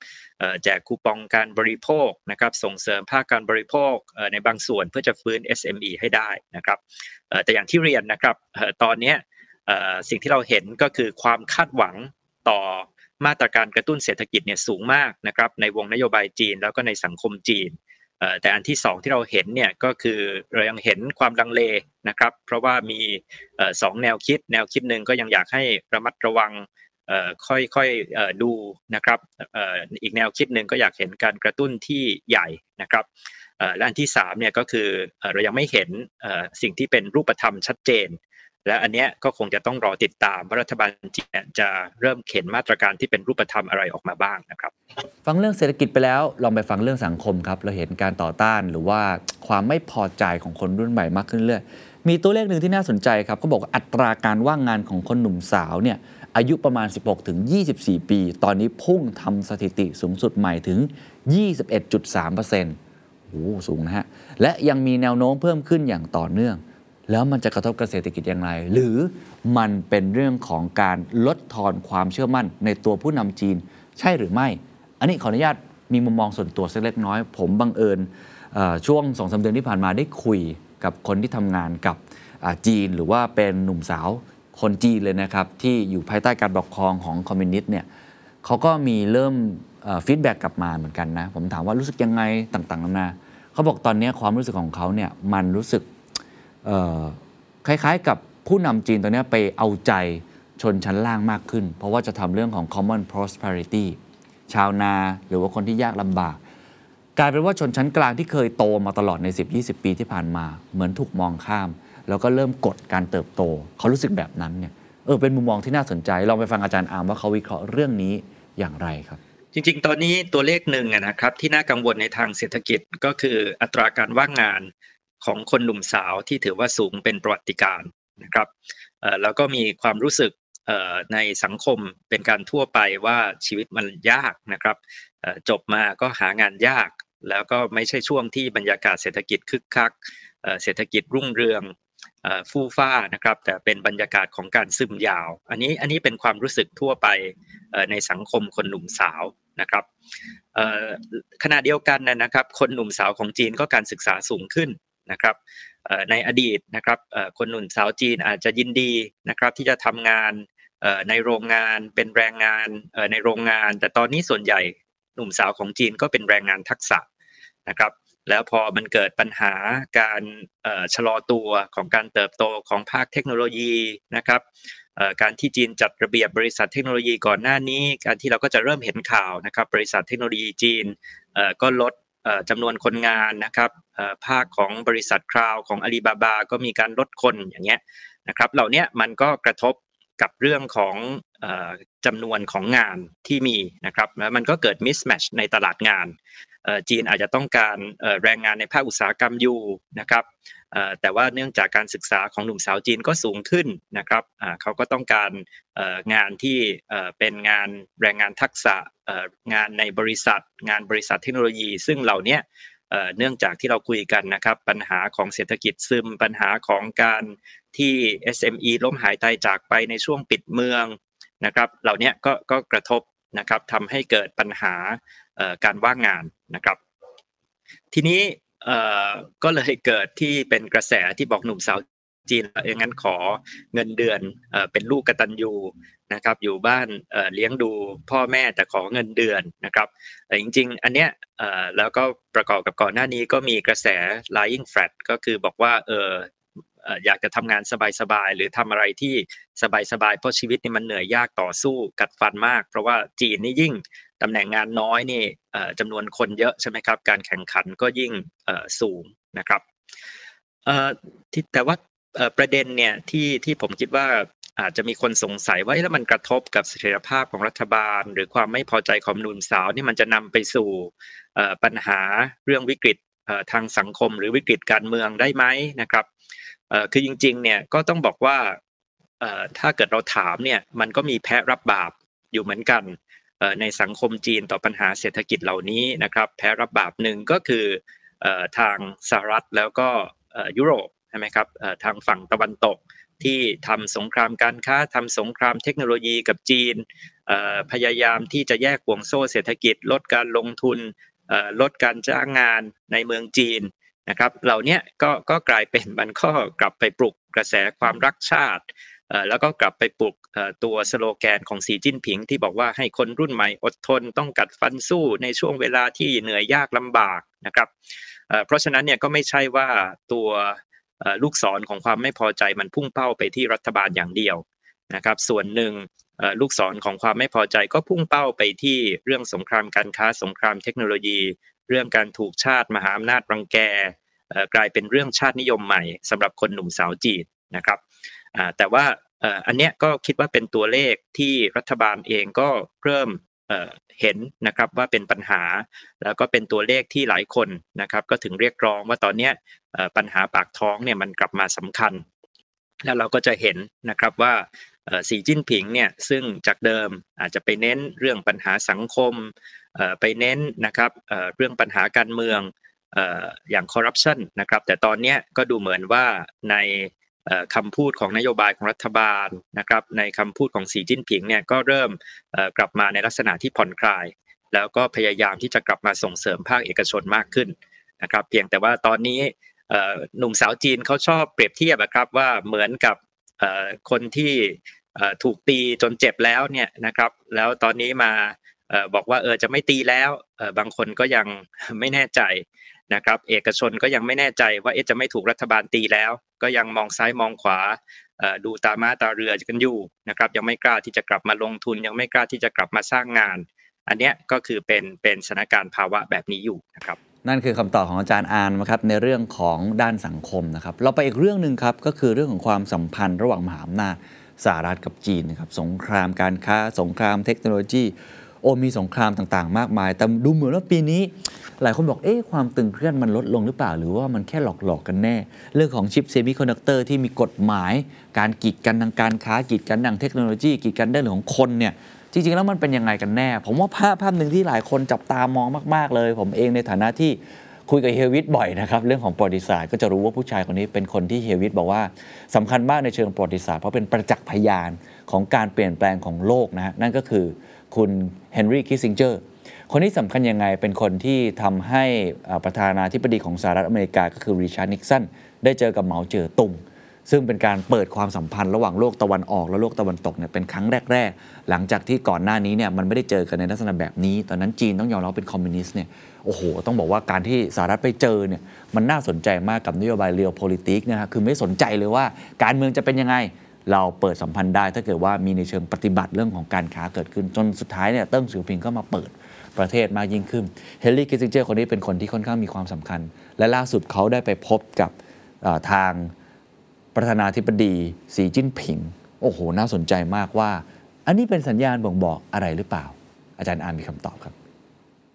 แจกคูปองการบริโภคนะครับส่งเสริมภาคการบริโภคในบางส่วนเพื่อจะฟื้น SME ให้ได้นะครับแต่อย่างที่เรียนนะครับตอนนี้สิ่งที่เราเห็นก็คือความคาดหวังต่อมาตรการกระตุ้นเศรษฐกิจเนี่ยสูงมากนะครับในวงนโยบายจีนแล้วก็ในสังคมจีนแต่อันที่สองที่เราเห็นเนี่ยก็คือเรายังเห็นความลังเลนะครับ เพราะว่ามีสองแนวคิด แนวคิดหนึ่งก็ยังอยากให้ระมัดระวัง ค่อยๆดูนะครับอีกแนวคิดหนึ่งก็อยากเห็นการกระตุ้นที่ใหญ่นะครับและอันที่3เนี่ยก็คือเรายังไม่เห็นสิ่งที่เป็นรูปธรรมชัดเจน และอันเนี้ยก็คงจะต้องรอติดตามว่ารัฐบาลจีนจะเริ่มเข็นมาตรการที่เป็นรูปธรรมอะไรออกมาบ้างนะครับ ฟังเรื่องเศรษฐกิจไปแล้วลองไปฟังเรื่องสังคมครับเราเห็นการต่อต้านหรือว่าความไม่พอใจของคนรุ่นใหม่มากขึ้นเรื่อยมีตัวเลขหนึ่งที่น่าสนใจครับเขาบอกอัตราการว่างงานของคนหนุ่มสาวเนี่ย อายุประมาณ 16 ถึง 24 ปี ตอนนี้พุ่งทำสถิติสูงสุดใหม่ถึง 21.3%โอ้สูงนะฮะ และยังมีแนวโน้มเพิ่มขึ้นอย่างต่อเนื่อง แล้วมันจะกระทบกับเศรษฐกิจอย่างไร หรือมันเป็นเรื่องของการลดทอนความเชื่อมั่นในตัวผู้นำจีน ใช่หรือไม่ อันนี้ขออนุญาตมีมุมมองส่วนตัวสักเล็กน้อย ผมบังเอิญช่วงสองสาเดือนที่ผ่านมาได้คุยกับคนที่ทำงานกับจีน หรือว่าเป็นหนุ่มสาว คนจีนเลยนะครับ ที่อยู่ภายใต้การปกครองของคอมมิวนิสต์เนี่ยเขาก็มีเริ่มฟีดแบ็กกลับมาเหมือนกันนะ ผมถามว่ารู้สึกยังไงต่างๆนานาเขาบอกตอนนี้ความรู้สึกของเขาเนี่ยมันรู้สึกคล้ายๆ กับผู้นำจีนตอนนี้ไปเอาใจชนชั้นล่างมากขึ้น เพราะว่าจะทำเรื่องของ common prosperity ชาวนาหรือว่าคนที่ยากลำบาก กลายเป็นว่าชนชั้นกลางที่เคยโตมาตลอดใน 10-20 ปีที่ผ่านมา เหมือนถูกมองข้าม แล้วก็เริ่มกดการเติบโต เขารู้สึกแบบนั้นเนี่ยเออเป็นมุมมองที่น่าสนใจลองไปฟังอาจารย์อามว่าเขาวิเคราะห์เรื่องนี้อย่างไรครับ จริง ๆ ตอนนี้ตัวเลขหนึ่งนะครับที่น่ากังวลในทางเศรษฐกิจก็คืออัตราการว่างงานของคนหนุ่มสาวที่ถือว่าสูงเป็นประวัติการนะครับแล้วก็มีความรู้สึกในสังคมเป็นการทั่วไปว่าชีวิตมันยากนะครับจบมาก็หางานยาก แล้วก็ไม่ใช่ช่วงที่บรรยากาศเศรษฐกิจคึกคักเศรษฐกิจรุ่งเรือง ฟู่ฟ้านะครับแต่เป็นบรรยากาศของการซึมยาว อันนี้อันนี้เป็นความรู้สึกทั่วไปในสังคมคนหนุ่มสาวนะครับขณะเดียวกันนะครับ คนหนุ่มสาวของจีนก็การศึกษาสูงขึ้นนะครับในอดีตนะครับคนหนุ่มสาวจีนอาจจะยินดีนะครับที่จะทำงานในโรงงานเป็นแรงงานในโรงงาน แต่ตอนนี้ส่วนใหญ่หนุ่มสาวของจีนก็เป็นแรงงานทักษะนะครับ แล้วพอมันเกิดปัญหาการชะลอตัวของการเติบโตของภาคเทคโนโลยีนะครับการที่จีนจัดระเบียบบริษัทเทคโนโลยีก่อนหน้านี้ การที่เราก็จะเริ่มเห็นข่าวนะครับ บริษัทเทคโนโลยีจีนก็ลดจำนวนคนงานนะครับภาคของบริษัทคราวของอาลีบาบา ก็มีการลดคนอย่างเงี้ยนะครับเหล่านี้มันก็กระทบกับเรื่องของจำนวนของงานที่มีนะครับแล้วมันก็เกิดมิสแมชในตลาดงาน จีนอาจจะต้องการแรงงานในภาคอุตสาหกรรมอยู่นะครับแต่ว่าเนื่องจากการศึกษาของหนุ่มสาวจีนก็สูงขึ้นนะครับเขาก็ต้องการงานที่เป็นงานแรงงานทักษะงานในบริษัท งานบริษัทเทคโนโลยี ซึ่งเหล่านี้เนื่องจากที่เราคุยกันนะครับปัญหาของเศรษฐกิจซึมปัญหาของการที่ SME ล้มหายตายจากไปในช่วงปิดเมืองนะครับเหล่านี้ก็ก็กระทบนะครับทำให้เกิดปัญหา การว่างงานนะครับ ทีนี้ก็เลยเกิดที่เป็นกระแสที่บอกหนุ่มสาวจีนเอองั้นขอเงินเดือนเป็นลูกกตัญญูนะครับ อยู่บ้านเลี้ยงดูพ่อแม่แต่ขอเงินเดือนนะครับแต่จริง ๆ อันเนี้ยแล้วก็ประกอบกับก่อนหน้านี้ก็มีกระแส lying flat ก็คือบอกว่าเอออยากจะทำงานสบายๆหรือทำอะไรที่สบายๆเพราะชีวิตนี่มันเหนื่อยยากต่อสู้กัดฟันมาก เพราะว่าจีนนี่ยิ่ง ตำแหน่งงานน้อยนี่จำนวนคนเยอะใช่ไหมครับ การแข่งขันก็ยิ่งสูงนะครับแต่ว่าประเด็นเนี่ยที่ที่ผมคิดว่าอาจจะมีคนสงสัยว่าแล้วมันกระทบกับเสถียรภาพของรัฐบาล หรือความไม่พอใจของหนุ่มสาวนี่มันจะนำไปสู่ปัญหาเรื่องวิกฤตทางสังคม หรือวิกฤตการเมืองได้ไหมนะครับคือจริงๆเนี่ยก็ต้องบอกว่าถ้าเกิดเราถามเนี่ยมันก็มีแพ้รับบาปอยู่เหมือนกัน ในสังคมจีนต่อปัญหาเศรษฐกิจเหล่านี้นะครับแพ้รับบาปหนึ่งก็คือทางสหรัฐแล้วก็ยุโรปใช่ไหมครับทางฝั่งตะวันตกที่ทำสงครามการค้าทำสงครามเทคโนโลยีกับจีนพยายามที่จะแยกห่วงโซ่เศรษฐกิจ ลดการลงทุนลดการจ้างงานในเมืองจีนนะครับเหล่านี้ก็ก็กลายเป็นมันก็กลับไปปลุกกระแสความรักชาติ แล้วก็กลับไปปลุกตัวสโลแกนของสีจิ้นผิง ที่บอกว่าให้คนรุ่นใหม่อดทนต้องกัดฟันสู้ในช่วงเวลาที่เหนื่อยยากลำบากนะครับเพราะฉะนั้นเนี่ยก็ไม่ใช่ว่าตัวลูกศรของความไม่พอใจมันพุ่งเป้าไปที่รัฐบาลอย่างเดียวนะครับส่วนหนึ่งลูกศรของความไม่พอใจก็พุ่งเป้าไปที่เรื่องสงครามการค้าสงครามเทคโนโลยี เรื่องการถูกชาติมหาอำนาจรังแกกลายเป็นเรื่องชาตินิยมใหม่สำหรับคนหนุ่มสาวจีนนะครับ แต่ว่าอันเนี้ยก็คิดว่าเป็นตัวเลขที่รัฐบาลเองก็เริ่มเห็นนะครับว่าเป็นปัญหา แล้วก็เป็นตัวเลขที่หลายคนนะครับ ก็ถึงเรียกร้องว่าตอนเนี้ยปัญหาปากท้องเนี่ยมันกลับมาสำคัญ แล้วเราก็จะเห็นนะครับว่าสีจิ้นผิงเนี่ยซึ่งจากเดิมอาจจะไปเน้นเรื่องปัญหาสังคมไปเน้นนะครับเรื่องปัญหาการเมืองอย่างคอร์รัปชันนะครับแต่ตอนนี้ก็ดูเหมือนว่าใน คำพูดของนโยบายของรัฐบาลนะครับในคำพูดของสีจิ้นผิงเนี่ยก็เริ่มกลับมาในลักษณะที่ผ่อนคลาย แล้วก็พยายามที่จะกลับมาส่งเสริมภาคเอกชนมากขึ้นนะครับเพียงแต่ว่าตอนนี้หนุ่มสาวจีนเขาชอบเปรียบเทียบอะครับว่าเหมือนกับคนที่ถูกตีจนเจ็บแล้วเนี่ยนะครับ แล้วตอนนี้มาบอกว่าเออจะไม่ตีแล้วบางคนก็ยังไม่แน่ใจ นะครับเอกชนก็ยังไม่แน่ใจว่าจะไม่ถูกรัฐบาลตีแล้ว ก็ยังมองซ้ายมองขวาดูตามาตาเรือกันอยู่นะครับยังไม่กล้าที่จะกลับมาลงทุนยังไม่กล้าที่จะกลับมาสร้างงาน อันเนี้ยก็คือเป็นเป็นสถานการณ์ภาวะแบบนี้อยู่นะครับนั่นคือคำตอบของอาจารย์อาร์มนะครับในเรื่องของด้านสังคมนะครับเราไปอีกเรื่องหนึ่งครับก็คือเรื่องของความสัมพันธ์ระหว่างมหาอำนาจสหรัฐกับจีนนะครับสงครามการค้าสงครามเทคโนโลยี โอ้มีสงครามต่างๆ มากมาย แต่ดูเหมือนว่าปีนี้ หลายคนบอก เอ๊ะความตึงเครียดมันลดลงหรือเปล่า หรือว่ามันแค่หลอกๆกันแน่ เรื่องของชิปเซมิคอนดักเตอร์ที่มีกฎหมาย การกีดกันทางการค้ากีดกันทางเทคโนโลยีกีดกันเรื่องของคนเนี่ยจริงๆ แล้วมันเป็นยังไงกันแน่ ผมว่าภาพภาพหนึ่งที่หลายคนจับตามองมากๆเลย ผมเองในฐานะที่คุยกับเฮียวิทย์บ่อยนะครับ เรื่องของประวัติศาสตร์ก็จะรู้ว่าผู้ชายคนนี้เป็นคนที่เฮียวิทย์บอกว่าสำคัญมากในเชิงประวัติศาสตร์เพราะเป็นประจักษ์พยานของการเปลี่ยนแปลงของโลกนะฮะนั่นก็คือ คุณเฮนรี่คิสซิงเจอร์คนนี้สำคัญยังไงเป็นคนที่ทำให้ประธานาธิบดีของสหรัฐอเมริกาก็คือริชาร์ดนิกสันได้เจอกับเหมาเจ๋อตุงซึ่งเป็นการเปิดความสัมพันธ์ระหว่างโลกตะวันออก และโลกตะวันตกเนี่ยเป็นครั้งแรก ๆ หลังจากที่ก่อนหน้านี้เนี่ยมันไม่ได้เจอกันในลักษณะแบบนี้ ตอนนั้นจีนต้องยอมรับเป็นคอมมิวนิสต์เนี่ยโอ้โห ต้องบอกว่าการที่สหรัฐไปเจอเนี่ยมันน่าสนใจมากกับนโยบายเรียล politics นะฮะคือไม่สนใจเลยว่าการเมืองจะเป็นยังไง เราเปิดสัมพันธ์ได้ ถ้าเกิดว่ามีในเชิงปฏิบัติเรื่องของการค้าเกิดขึ้น จนสุดท้ายเนี่ยเติ้งเสี่ยวผิงก็มาเปิดประเทศมากยิ่งขึ้นเฮนรี่คิสซิงเจอร์คนนี้เป็นคนที่ค่อนข้างมีความสำคัญ และล่าสุดเขาได้ไปพบกับทางประธานาธิบดีสีจิ้นผิง โอ้โห น่าสนใจมากว่า อันนี้เป็นสัญญาณบ่งบอกอะไรหรือเปล่า อาจารย์อาร์มมีคำตอบครับ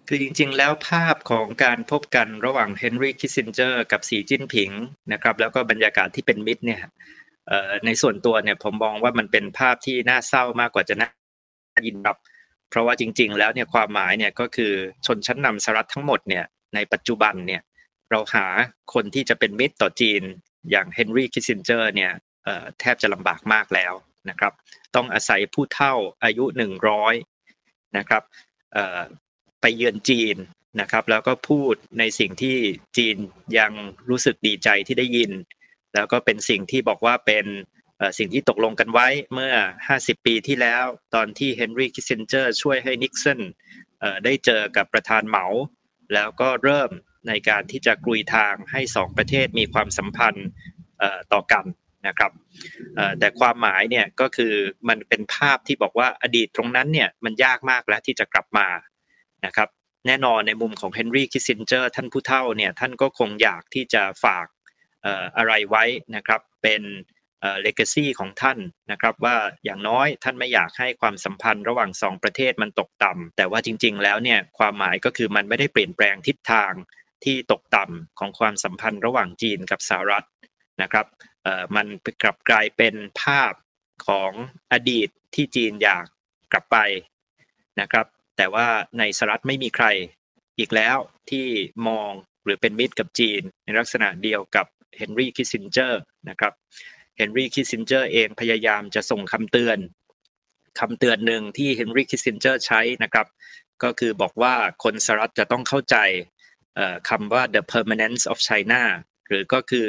คือจริงๆ แล้วภาพของการพบกันระหว่างเฮนรี่คิสซิงเจอร์กับสีจิ้นผิงนะครับแล้วก็บรรยากาศที่เป็นมิตรเนี่ย ในส่วนตัวเนี่ยผมมองว่ามันเป็นภาพที่น่าเศร้ามากกว่าจะน่ายินดีครับ เพราะว่าจริง ๆ แล้วเนี่ยความหมายเนี่ยก็คือชนชั้นนำสหรัฐทั้งหมดเนี่ยในปัจจุบันเนี่ยเราหาคนที่จะเป็นมิตรต่อจีนอย่างเฮนรี่คิสซินเจอร์เนี่ยแทบจะลำบากมากแล้วนะครับ ต้องอาศัยผู้เฒ่าอายุหนึ่งร้อยนะครับไปเยือนจีนนะครับ แล้วก็พูดในสิ่งที่จีนยังรู้สึกดีใจที่ได้ยิน แล้วก็เป็นสิ่งที่บอกว่าเป็นสิ่งที่ตกลงกันไว้เมื่อ 50 ปีที่แล้ว ตอนที่เฮนรี่คิสซินเจอร์ช่วยให้นิกสันได้เจอกับประธานเหมา แล้วก็เริ่มในการที่จะกลุยทางให้สองประเทศมีความสัมพันธ์ต่อกันนะครับแต่ความหมายเนี่ยก็คือมันเป็นภาพที่บอกว่าอดีตตรงนั้นเนี่ยมันยากมากแล้วที่จะกลับมานะครับแน่นอนในมุมของเฮนรี่คิสซินเจอร์ท่านผู้เฒ่าเนี่ยท่านก็คงอยากที่จะฝาก อะไรไว้นะครับเป็นเอ่อ legacy ของท่านนะครับว่าอย่างน้อยท่านไม่อยากให้ความสัมพันธ์ระหว่างสองประเทศมันตกต่ำแต่ว่าจริง ๆ แล้วเนี่ยความหมายก็คือมันไม่ได้เปลี่ยนแปลงทิศทางที่ตกต่ำของความสัมพันธ์ระหว่างจีนกับสหรัฐนะครับมันกลับกลายเป็นภาพของอดีตที่จีนอยากกลับไปนะครับ แต่ว่าในสหรัฐไม่มีใครอีกแล้วที่มองหรือเป็นมิตรกับจีนในลักษณะเดียวกับ เฮนรี่คิสซินเจอร์นะครับเฮนรี่คิสซินเจอร์เองพยายามจะส่งคำเตือนคำเตือนหนึ่งที่เฮนรี่คิสซินเจอร์ใช้นะครับ ก็คือบอกว่าคนสหรัฐจะต้องเข้าใจคำว่า the permanence of China หรือก็คือ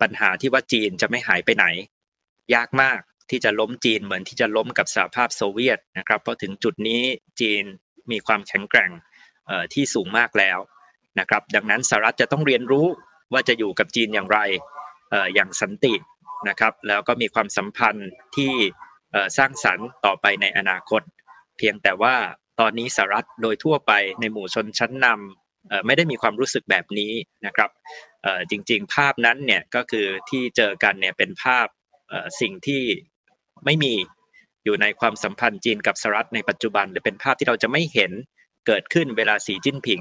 ปัญหาที่ว่าจีนจะไม่หายไปไหน ยากมากที่จะล้มจีนเหมือนที่จะล้มกับสหภาพโซเวียตนะครับเพราะถึงจุดนี้จีนมีความแข็งแกร่งที่สูงมากแล้วนะครับ ดังนั้นสหรัฐจะต้องเรียนรู้ ว่าจะอยู่กับจีนอย่างไรอย่างสันตินะครับ แล้วก็มีความสัมพันธ์ที่สร้างสรรค์ต่อไปในอนาคต เพียงแต่ว่าตอนนี้สหรัฐโดยทั่วไปในหมู่ชนชั้นนำไม่ได้มีความรู้สึกแบบนี้นะครับจริงๆ ภาพนั้นเนี่ยก็คือที่เจอกันเนี่ยเป็นภาพสิ่งที่ไม่มีอยู่ในความสัมพันธ์จีนกับสหรัฐในปัจจุบัน หรือเป็นภาพที่เราจะไม่เห็นเกิดขึ้นเวลาสีจิ้นผิง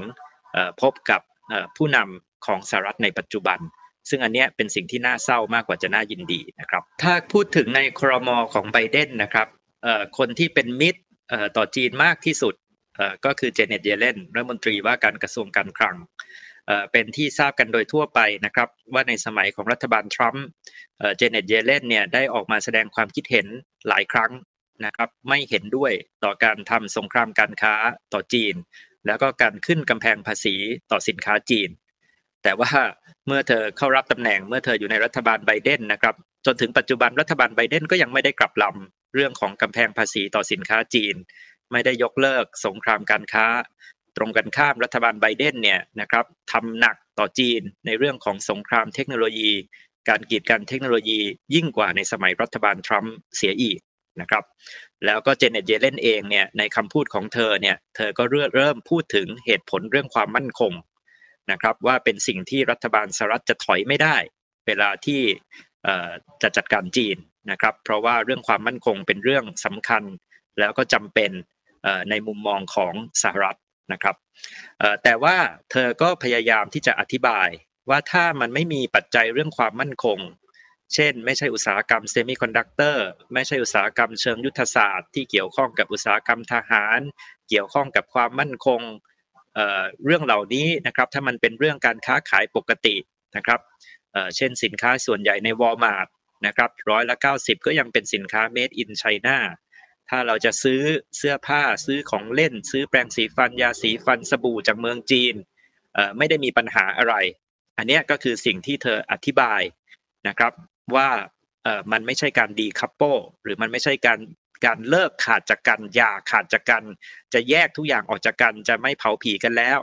พบกับผู้นำ ของสหรัฐในปัจจุบัน ซึ่งอันนี้เป็นสิ่งที่น่าเศร้ามากกว่าจะน่ายินดีนะครับ ถ้าพูดถึงในครมอของไบเดนนะครับคนที่เป็นมิตรต่อจีนมากที่สุดก็คือเจเน็ตเยเลนรัฐมนตรีว่าการกระทรวงการคลังเป็นที่ทราบกันโดยทั่วไปนะครับ ว่าในสมัยของรัฐบาลทรัมป์เอ่อเจเน็ตเยเลนเนี่ยได้ออกมาแสดงความคิดเห็นหลายครั้งนะครับ ไม่เห็นด้วยต่อการทำสงครามการค้าต่อจีน แล้วก็การขึ้นกำแพงภาษีต่อสินค้าจีน แต่ว่าเมื่อเธอเข้ารับตำแหน่งเมื่อเธออยู่ในรัฐบาลไบเดนนะครับจนถึงปัจจุบันรัฐบาลไบเดนก็ยังไม่ได้กลับลำเรื่องของกำแพงภาษีต่อสินค้าจีน ไม่ได้ยกเลิกสงครามการค้า ตรงกันข้ามรัฐบาลไบเดนเนี่ยนะครับทำหนักต่อจีนในเรื่องของสงครามเทคโนโลยี การกีดกันเทคโนโลยียิ่งกว่าในสมัยรัฐบาลทรัมป์เสียอีกนะครับแล้วก็เจเน็ตเยเลนเองเนี่ยในคำพูดของเธอเนี่ยเธอก็เริ่มพูดถึงเหตุผลเรื่องความมั่นคง นะครับว่าเป็นสิ่งที่รัฐบาลสหรัฐจะถอยไม่ได้ เวลาที่จะจัดการจีนนะครับ เพราะว่าเรื่องความมั่นคงเป็นเรื่องสำคัญแล้วก็จำเป็นในมุมมองของสหรัฐนะครับแต่ว่าเธอก็พยายามที่จะอธิบายว่าถ้ามันไม่มีปัจจัยเรื่องความมั่นคง เช่น ไม่ใช่อุตสาหกรรมเซมิคอนดักเตอร์ไม่ใช่อุตสาหกรรมเชิงยุทธศาสตร์ที่เกี่ยวข้องกับอุตสาหกรรมทหาร เกี่ยวข้องกับความมั่นคง เรื่องเหล่านี้นะครับถ้ามันเป็นเรื่องการค้าขายปกตินะครับเช่นสินค้าส่วนใหญ่ใน Walmart นะครับร้อยละ 90 ก็ยังเป็นสินค้า made in China ถ้าเราจะซื้อเสื้อผ้าซื้อของเล่น ซื้อแปรงสีฟันยาสีฟันสบู่จากเมืองจีนไม่ได้มีปัญหาอะไร อันนี้ก็คือสิ่งที่เธออธิบายนะครับว่ามันไม่ใช่การดีคัพโปหรือมันไม่ใช่การ การเลิกขาดจากกันอย่าขาดจากกัน จะแยกทุกอย่างออกจากกันจะไม่เผาผีกันแล้ว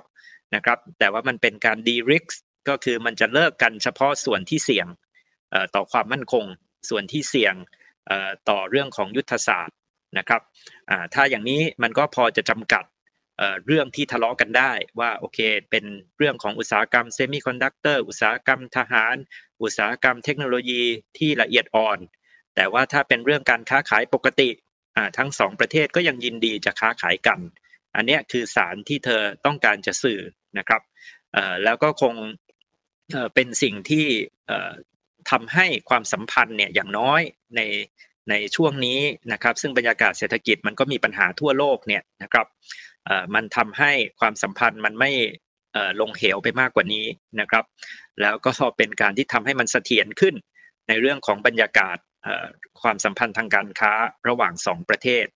นะครับ แต่ว่ามันเป็นการดีริกก็คือมันจะเลิกกันเฉพาะส่วนที่เสี่ยงต่อความมั่นคง ส่วนที่เสี่ยงต่อเรื่องของยุทธศาสตร์นะครับถ้าอย่างนี้มันก็พอจะจำกัดเรื่องที่ทะเลาะกันได้ว่าโอเค เป็นเรื่องของอุตสาหกรรมเซมิคอนดักเตอร์อุตสาหกรรมทหาร อุตสาหกรรมเทคโนโลยีที่ละเอียดอ่อน แต่ว่าถ้าเป็นเรื่องการค้าขายปกติทั้งสองประเทศก็ยังยินดีจะค้าขายกัน อันนี้คือสารที่เธอต้องการจะสื่อนะครับแล้วก็คงเป็นสิ่งที่ทำให้ความสัมพันธ์เนี่ยอย่างน้อยในในช่วงนี้นะครับซึ่งบรรยากาศเศรษฐกิจมันก็มีปัญหาทั่วโลกเนี่ยนะครับมันทำให้ความสัมพันธ์มันไม่ลงเหวไปมากกว่านี้นะครับ แล้วก็เป็นการที่ทำให้มันเสถียรขึ้นในเรื่องของบรรยากาศ ความสัมพันธ์ทางการค้าระหว่างสองประเทศ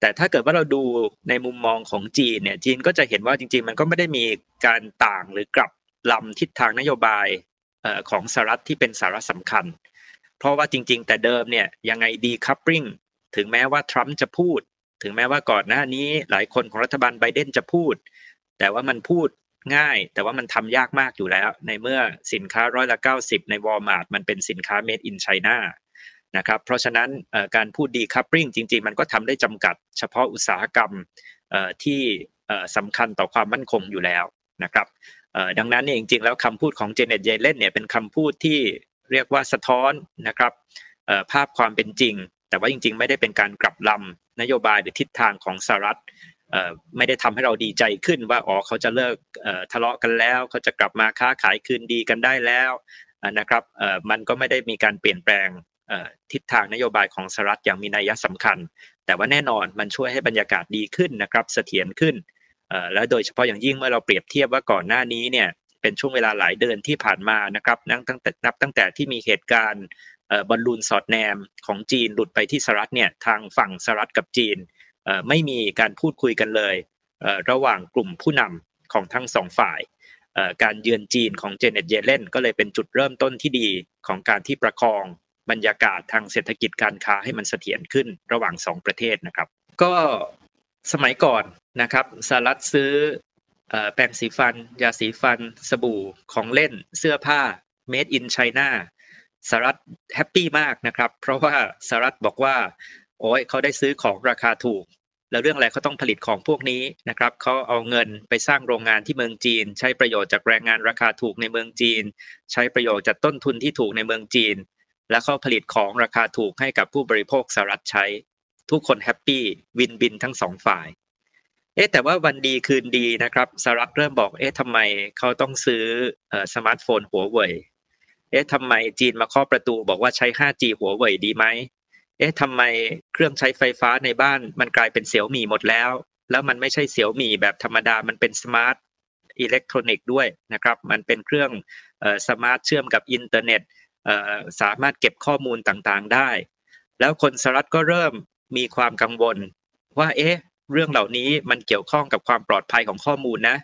แต่ถ้าเกิดว่าเราดูในมุมมองของจีนเนี่ยจีนก็จะเห็นว่าจริง ๆ มันก็ไม่ได้มีการต่างหรือกลับลำทิศทางนโยบายของสหรัฐที่เป็นสาระสำคัญ เพราะว่าจริง ๆ แต่เดิมเนี่ยยังไง decoupling ถึงแม้ว่าทรัมป์จะพูด ถึงแม้ว่าก่อนหน้านี้หลายคนของรัฐบาลไบเดนจะพูด แต่ว่ามันพูดง่าย แต่ว่ามันทำยากมากอยู่แล้ว ในเมื่อสินค้าร้อยละ90 ในวอลมาร์ทมันเป็นสินค้า made in China นะครับเพราะฉะนั้นการพูด decoupling จริง ๆ มันก็ทำได้จำกัดเฉพาะอุตสาหกรรมที่เอ่อสำคัญต่อความมั่นคงอยู่แล้วนะครับดังนั้นเนี่ยจริงๆ แล้วคำพูดของเจเน็ตเยเลนเนี่ยเป็นคำพูดที่เรียกว่าสะท้อนนะครับภาพความเป็นจริง แต่ว่าจริง ๆ ไม่ได้เป็นการกลับลำนโยบายหรือทิศทางของสหรัฐไม่ได้ทำให้เราดีใจขึ้นว่าอ๋อเขาจะเลิกทะเลาะกันแล้ว เขาจะกลับมาค้าขายคืนดีกันได้แล้วนะครับมันก็ไม่ได้มีการเปลี่ยนแปลง ทิศทางนโยบายของสหรัฐอย่างมีนัยสำคัญ แต่ว่าแน่นอนมันช่วยให้บรรยากาศดีขึ้นนะครับเสถียรขึ้นและโดยเฉพาะอย่างยิ่งเมื่อเราเปรียบเทียบว่าก่อนหน้านี้เนี่ยเป็นช่วงเวลาหลายเดือนที่ผ่านมานะครับนับตั้งแต่นับตั้งแต่ที่มีเหตุการณ์บอลลูนสอดแนมของจีนหลุดไปที่สหรัฐเนี่ยทางฝั่งสหรัฐกับจีนไม่มีการพูดคุยกันเลย ระหว่างกลุ่มผู้นำของทั้งสองฝ่าย การเยือนจีนของเจเน็ตเยเลนก็เลยเป็นจุดเริ่มต้นที่ดีของการที่ประคอง บรรยากาศทางเศรษฐกิจการค้าให้มันเสถียรขึ้นระหว่างสองประเทศนะครับ ก็สมัยก่อนนะครับสหรัฐซื้อเอ่อแปรงสีฟัน ยาสีฟัน สบู่ของเล่น เสื้อผ้า made in China สหรัฐ happy มากนะครับ เพราะว่าสหรัฐบอกว่า โอ้ยเขาได้ซื้อของราคาถูก แล้วเรื่องอะไรเขาต้องผลิตของพวกนี้นะครับเขาเอาเงินไปสร้างโรงงานที่เมืองจีน ใช้ประโยชน์จากแรงงานราคาถูกในเมืองจีน ใช้ประโยชน์จากต้นทุนที่ถูกในเมืองจีน แล้วเขาผลิตของราคาถูกให้กับผู้บริโภคสหรัฐใช้ ทุกคน happy win-win ทั้งสองฝ่ายเอ๊ะแต่ว่าวันดีคืนดีนะครับสหรัฐเริ่มบอกเอ๊ะทำไมเขาต้องซื้อสมาร์ทโฟนหัวเว่ยเอ๊ะทำไมจีนมาเคาะประตูบอกว่าใช้ 5G หัวเว่ยดีไหมเอ๊ะทำไมเครื่องใช้ไฟฟ้าในบ้านมันกลายเป็นเสี่ยวมี่หมดแล้ว แล้วมันไม่ใช่เสี่ยวมี่แบบธรรมดามันเป็น smartอิเล็กทรอนิกส์ด้วยนะครับ มันเป็นเครื่อง smart เชื่อมกับอินเทอร์เน็ต สามารถเก็บข้อมูลต่างๆได้ แล้วคนสหรัฐก็เริ่มมีความกังวล ว่าเอ๊ะเรื่องเหล่านี้มันเกี่ยวข้องกับความปลอดภัยของข้อมูลนะ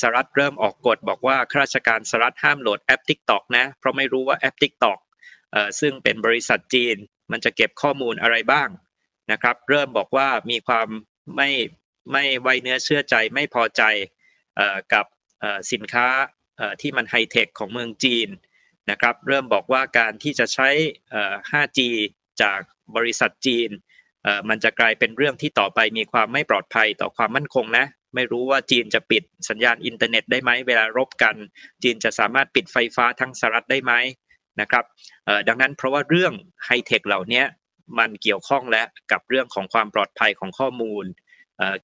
สหรัฐเริ่มออกกฎบอกว่าข้าราชการสหรัฐห้ามโหลดแอป TikTok นะเพราะไม่รู้ว่าแอป TikTok เอ่อซึ่งเป็นบริษัทจีน มันจะเก็บข้อมูลอะไรบ้างนะครับ เริ่มบอกว่ามีความไม่ไม่ไว้เนื้อเชื่อใจไม่พอใจกับสินค้าที่มันไฮเทคของเมืองจีน นะครับเริ่มบอกว่าการที่จะใช้ 5G จากบริษัทจีนมันจะกลายเป็นเรื่องที่ต่อไปมีความไม่ปลอดภัยต่อความมั่นคงนะ ไม่รู้ว่าจีนจะปิดสัญญาณอินเทอร์เน็ตได้ไหมเวลารบกัน จีนจะสามารถปิดไฟฟ้าทั้งสหรัฐได้ไหมนะครับดังนั้นเพราะว่าเรื่องไฮเทคเหล่านี้มันเกี่ยวข้องและกับเรื่องของความปลอดภัยของข้อมูล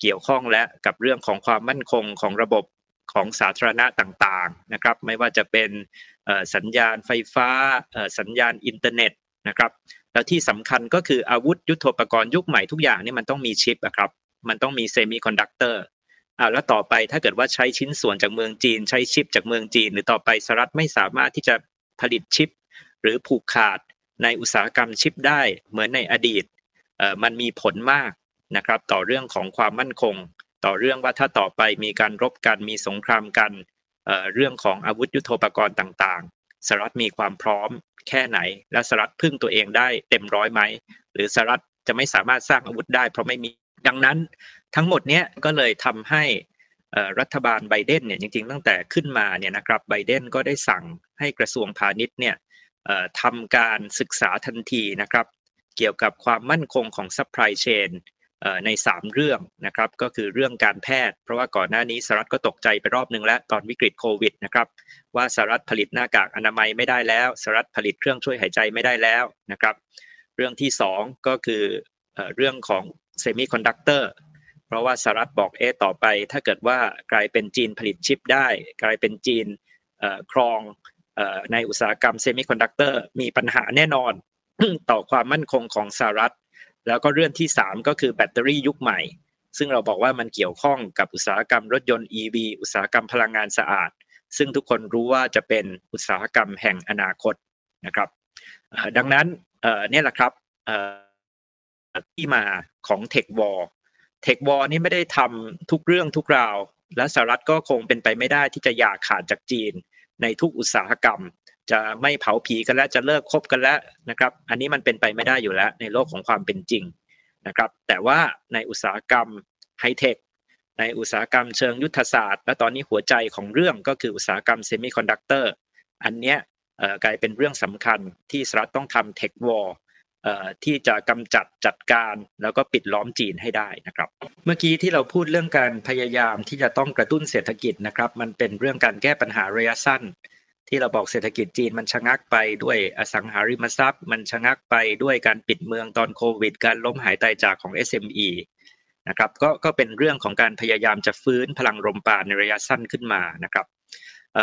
เกี่ยวข้องและกับเรื่องของความมั่นคงของระบบของสาธารณะต่างๆนะครับ ไม่ว่าจะเป็น สัญญาณไฟฟ้าสัญญาณอินเทอร์เน็ตนะครับ แล้วที่สำคัญก็คืออาวุธยุทโธปกรณ์ยุคใหม่ทุกอย่างนี่มันต้องมีชิปอะครับ มันต้องมีเซมิคอนดักเตอร์อ่าแล้วต่อไปถ้าเกิดว่าใช้ชิ้นส่วนจากเมืองจีน ใช้ชิปจากเมืองจีน หรือต่อไปสหรัฐไม่สามารถที่จะผลิตชิป หรือผูกขาดในอุตสาหกรรมชิปได้เหมือนในอดีตเอ่อมันมีผลมากนะครับ ต่อเรื่องของความมั่นคง ต่อเรื่องว่าถ้าต่อไปมีการรบกันมีสงครามกัน เรื่องของอาวุธยุโทโธปกรณ์ต่างๆสหรัฐมีความพร้อมแค่ไหน และสหรัฐพึ่งตัวเองได้เต็มร้อยไหม หรือสหรัฐจะไม่สามารถสร้างอาวุธได้เพราะไม่มีดังนั้น ทั้งหมดเนี้ยก็เลยทำให้รัฐบาลไบเดนเนี่ยจริงๆ ตั้งแต่ขึ้นมาเนี่ยนะครับไบเดนก็ได้สั่งให้กระทรวงพาณิชย์เนี่ยทำการศึกษาทันทีนะครับ เกี่ยวกับความมั่นคงของ supply chain เอ่อ ใน 3 เรื่องนะครับก็คือเรื่องการแพทย์ เพราะว่าก่อนหน้านี้สหรัฐก็ตกใจไปรอบนึงแล้วตอนวิกฤตโควิดนะครับว่าสหรัฐผลิตหน้ากากอนามัยไม่ได้แล้วสหรัฐผลิตเครื่องช่วยหายใจไม่ได้แล้วนะครับเรื่องที่ 2 ก็คือเรื่องของเซมิคอนดักเตอร์เพราะว่าสหรัฐบอกเอ๊ะต่อไป ถ้าเกิดว่ากลายเป็นจีนผลิตชิปได้ กลายเป็นจีนครองในอุตสาหกรรมเซมิคอนดักเตอร์มีปัญหาแน่นอนต่อความมั่นคงของสหรัฐ แล้วก็เรื่องที่ 3 ก็คือแบตเตอรี่ยุคใหม่ ซึ่งเราบอกว่ามันเกี่ยวข้องกับอุตสาหกรรมรถยนต์ EV อุตสาหกรรมพลังงานสะอาด ซึ่งทุกคนรู้ว่าจะเป็นอุตสาหกรรมแห่งอนาคตนะครับดังนั้นเนี่ยแหละครับที่มาของ Tech War Tech War นี่ไม่ได้ทำทุกเรื่องทุกราว และสหรัฐก็คงเป็นไปไม่ได้ที่จะหย่าขาดจากจีนในทุกอุตสาหกรรม จะไม่เผาผีกันแล้วจะเลิกคบกันแล้วนะครับ อันนี้มันเป็นไปไม่ได้อยู่แล้ว ในโลกของความเป็นจริงนะครับ แต่ว่าในอุตสาหกรรมไฮเทคในอุตสาหกรรมเชิงยุทธศาสตร์ และตอนนี้หัวใจของเรื่องก็คืออุตสาหกรรมเซมิคอนดักเตอร์อันเนี้ยกลายเป็นเรื่องสำคัญที่สหรัฐต้องทำเทควอลที่จะกำจัดจัดการแล้วก็ปิดล้อมจีนให้ได้นะครับ เมื่อกี้ที่เราพูดเรื่องการพยายามที่จะต้องกระตุ้นเศรษฐกิจนะครับ มันเป็นเรื่องการแก้ปัญหาระยะสั้น ที่เราบอกเศรษฐกิจจีนมันชะงักไปด้วยอสังหาริมทรัพย์ มันชะงักไปด้วยการปิดเมืองตอนโควิด การล้มหายตายจากของ SME นะครับก็ก็เป็นเรื่องของการพยายามจะฟื้นพลังลมปราณในระยะสั้นขึ้นมานะครับ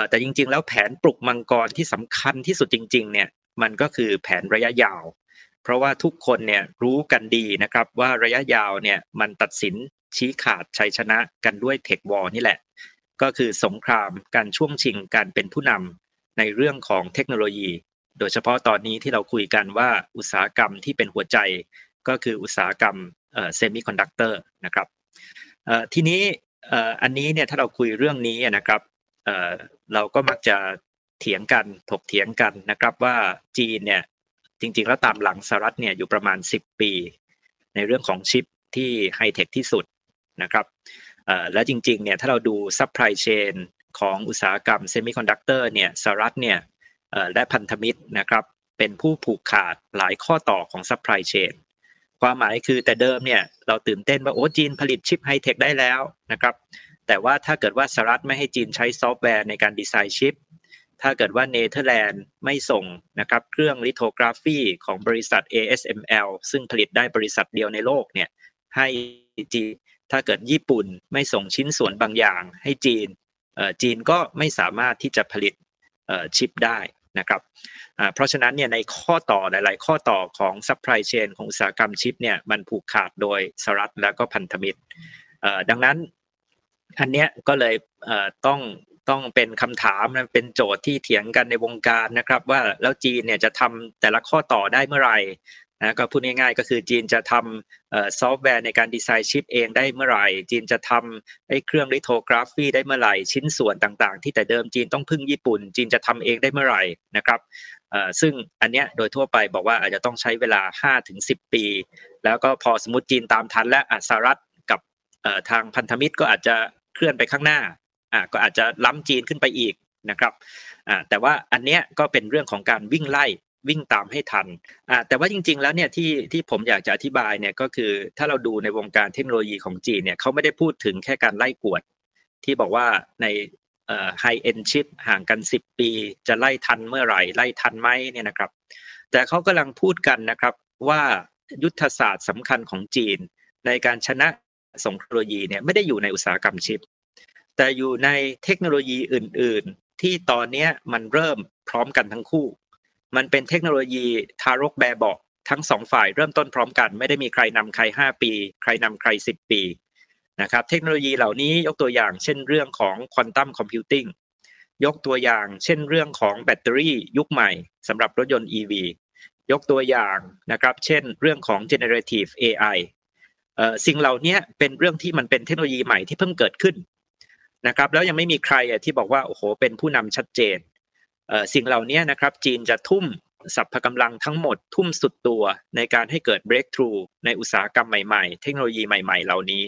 แต่จริง ๆ แล้วแผนปลุกมังกรที่สำคัญที่สุดจริง ๆ เนี่ยมันก็คือแผนระยะยาว เพราะว่าทุกคนเนี่ยรู้กันดีนะครับว่าระยะยาวเนี่ยมันตัดสินชี้ขาดชัยชนะกันด้วย Tech War นี่แหละ ก็คือสงครามการช่วงชิงการเป็นผู้นำ ในเรื่องของเทคโนโลยี โดยเฉพาะตอนนี้ที่เราคุยกันว่าอุตสาหกรรมที่เป็นหัวใจก็คืออุตสาหกรรมเซมิคอนดักเตอร์นะครับทีนี้อันนี้เนี่ยถ้าเราคุยเรื่องนี้นะครับเราก็มักจะเถียงกันถกเถียงกันนะครับว่าจีนเนี่ยจริง ๆ แล้วตามหลังสหรัฐเนี่ยอยู่ประมาณ 10 ปี ในเรื่องของชิปที่ไฮเทคที่สุดนะครับและจริงๆเนี่ยถ้าเราดูซัพพลายเชน ของอุตสาหกรรมเซมิคอนดักเตอร์เนี่ยสหรัฐเนี่ยและพันธมิตรนะครับเป็นผู้ผูกขาดหลายข้อต่อของซัพพลายเชนความหมายคือแต่เดิมเนี่ยเราตื่นเต้นว่าโอ้จีนผลิตชิปไฮเทคได้แล้วนะครับแต่ว่าถ้าเกิดว่าสหรัฐไม่ให้จีนใช้ซอฟต์แวร์ในการดีไซน์ชิป ถ้าเกิดว่าเนเธอร์แลนด์ไม่ส่งนะครับเครื่อง lithography ของบริษัท ASML ซึ่งผลิตได้บริษัทเดียวในโลกเนี่ยให้จีนถ้าเกิดญี่ปุ่นไม่ส่งชิ้นส่วนบางอย่างให้จีน จีนก็ไม่สามารถที่จะผลิตชิปได้นะครับเพราะฉะนั้นเนี่ยในข้อต่อหลาย ๆ ข้อต่อของซัพพลายเชนของอุตสาหกรรมชิปเนี่ยมันผูกขาดโดยสหรัฐและก็พันธมิตรดังนั้นอันเนี้ยก็เลยต้องต้องเป็นคำถามเป็นโจทย์ที่เถียงกันในวงการนะครับ ว่าแล้วจีนเนี่ยจะทำแต่ละข้อต่อได้เมื่อไหร่ นะก็พูดง่ายๆก็คือจีนจะทำซอฟต์แวร์ในการดีไซน์ชิปเองได้เมื่อไหร่ จีนจะทำไอ้เครื่อง lithography ได้เมื่อไหร่ ชิ้นส่วนต่างๆ ที่แต่เดิมจีนต้องพึ่งญี่ปุ่น จีนจะทำเองได้เมื่อไหร่นะครับซึ่งอันเนี้ยโดยทั่วไปบอกว่าอาจจะต้องใช้เวลา 5-10 ปี แล้วก็พอสมมติจีนตามทันและสหรัฐกับทางพันธมิตรก็อาจจะเคลื่อนไปข้างหน้าก็อาจจะล้ำจีนขึ้นไปอีกนะครับแต่ว่าอันเนี้ยก็เป็นเรื่องของการวิ่งไล่ วิ่งตามให้ทันอ่าแต่ว่าจริง ๆ แล้วเนี่ยที่ที่ผมอยากจะอธิบายเนี่ยก็คือถ้าเราดูในวงการเทคโนโลยีของจีนเนี่ยเขาไม่ได้พูดถึงแค่การไล่กวด ที่บอกว่าในไฮเอ็นชิปห่างกัน 10 ปี จะไล่ทันเมื่อไหร่ ไล่ทันไหมเนี่ยนะครับ แต่เขากำลังพูดกันนะครับว่ายุทธศาสตร์สำคัญของจีน ในการชนะสงครามโลยีเนี่ยไม่ได้อยู่ในอุตสาหกรรมชิป แต่อยู่ในเทคโนโลยีอื่น ๆ ที่ตอนนี้มันเริ่มพร้อมกันทั้งคู่ มันเป็นเทคโนโลยีทารกแบบเบาทั้งสองฝ่ายเริ่มต้นพร้อมกัน ไม่ได้มีใครนำใคร 5 ปี ใครนำใคร 10 ปีนะครับเทคโนโลยีเหล่านี้ยกตัวอย่างเช่นเรื่องของควอนตัมคอมพิวติ้งยกตัวอย่างเช่นเรื่องของแบตเตอรี่ยุคใหม่สำหรับรถยนต์ EV ยกตัวอย่างนะครับเช่นเรื่องของ generative AI สิ่งเหล่านี้เป็นเรื่องที่มันเป็นเทคโนโลยีใหม่ที่เพิ่งเกิดขึ้นนะครับแล้วยังไม่มีใครที่บอกว่าโอ้โหเป็นผู้นำชัดเจน สิ่งเหล่านี้นะครับจีนจะทุ่มสัพพกำลังทั้งหมดทุ่มสุดตัวในการให้เกิด breakthrough ในอุตสาหกรรมใหม่ๆ เทคโนโลยีใหม่ๆ เหล่านี้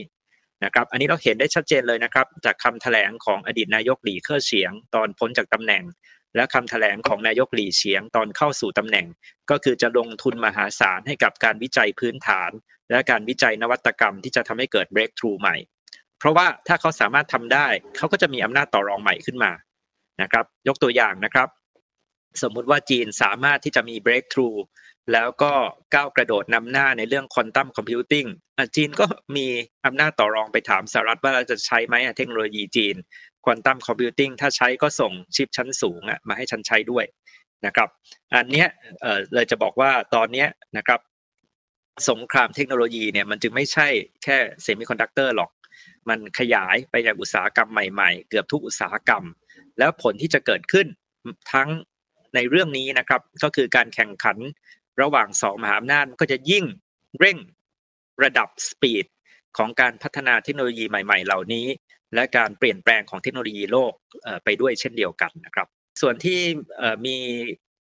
นะครับ อันนี้เราเห็นได้ชัดเจนเลยนะครับ จากคำแถลงของอดีตนายกหลี่เค่อเฉียง ตอนพ้นจากตำแหน่ง และคำแถลงของนายกหลี่เฉียงตอนเข้าสู่ตำแหน่ง ก็คือจะลงทุนมหาศาลให้กับการวิจัยพื้นฐาน และการวิจัยนวัตกรรมที่จะทำให้เกิด breakthrough ใหม่ เพราะว่าถ้าเขาสามารถทำได้เขาก็จะมีอำนาจต่อรองใหม่ขึ้นมา นะครับ ยกตัวอย่างนะครับ สมมุติว่าจีนสามารถที่จะมี breakthrough แล้วก็ก้าวกระโดดนำหน้าในเรื่อง quantum computing จีนก็มีอำนาจต่อรองไปถามสหรัฐว่าเราจะใช้ไหมเทคโนโลยีจีน quantum computing ถ้าใช้ก็ส่งชิปชั้นสูงมาให้ฉันใช้ด้วยนะครับ อันเนี้ยเลยจะบอกว่าตอนเนี้ยนะครับ สงครามเทคโนโลยีเนี่ยมันจึงไม่ใช่แค่เซมิคอนดักเตอร์หรอก มันขยายไปยังอุตสาหกรรมใหม่ๆ เกือบทุกอุตสาหกรรม แล้วผลที่จะเกิดขึ้นทั้งในเรื่องนี้นะครับ ก็คือการแข่งขันระหว่างสองมหาอำนาจก็จะยิ่งเร่งระดับสปีดของการพัฒนาเทคโนโลยีใหม่ ๆ เหล่านี้ และการเปลี่ยนแปลงของเทคโนโลยีโลกไปด้วยเช่นเดียวกันนะครับ ส่วนที่มี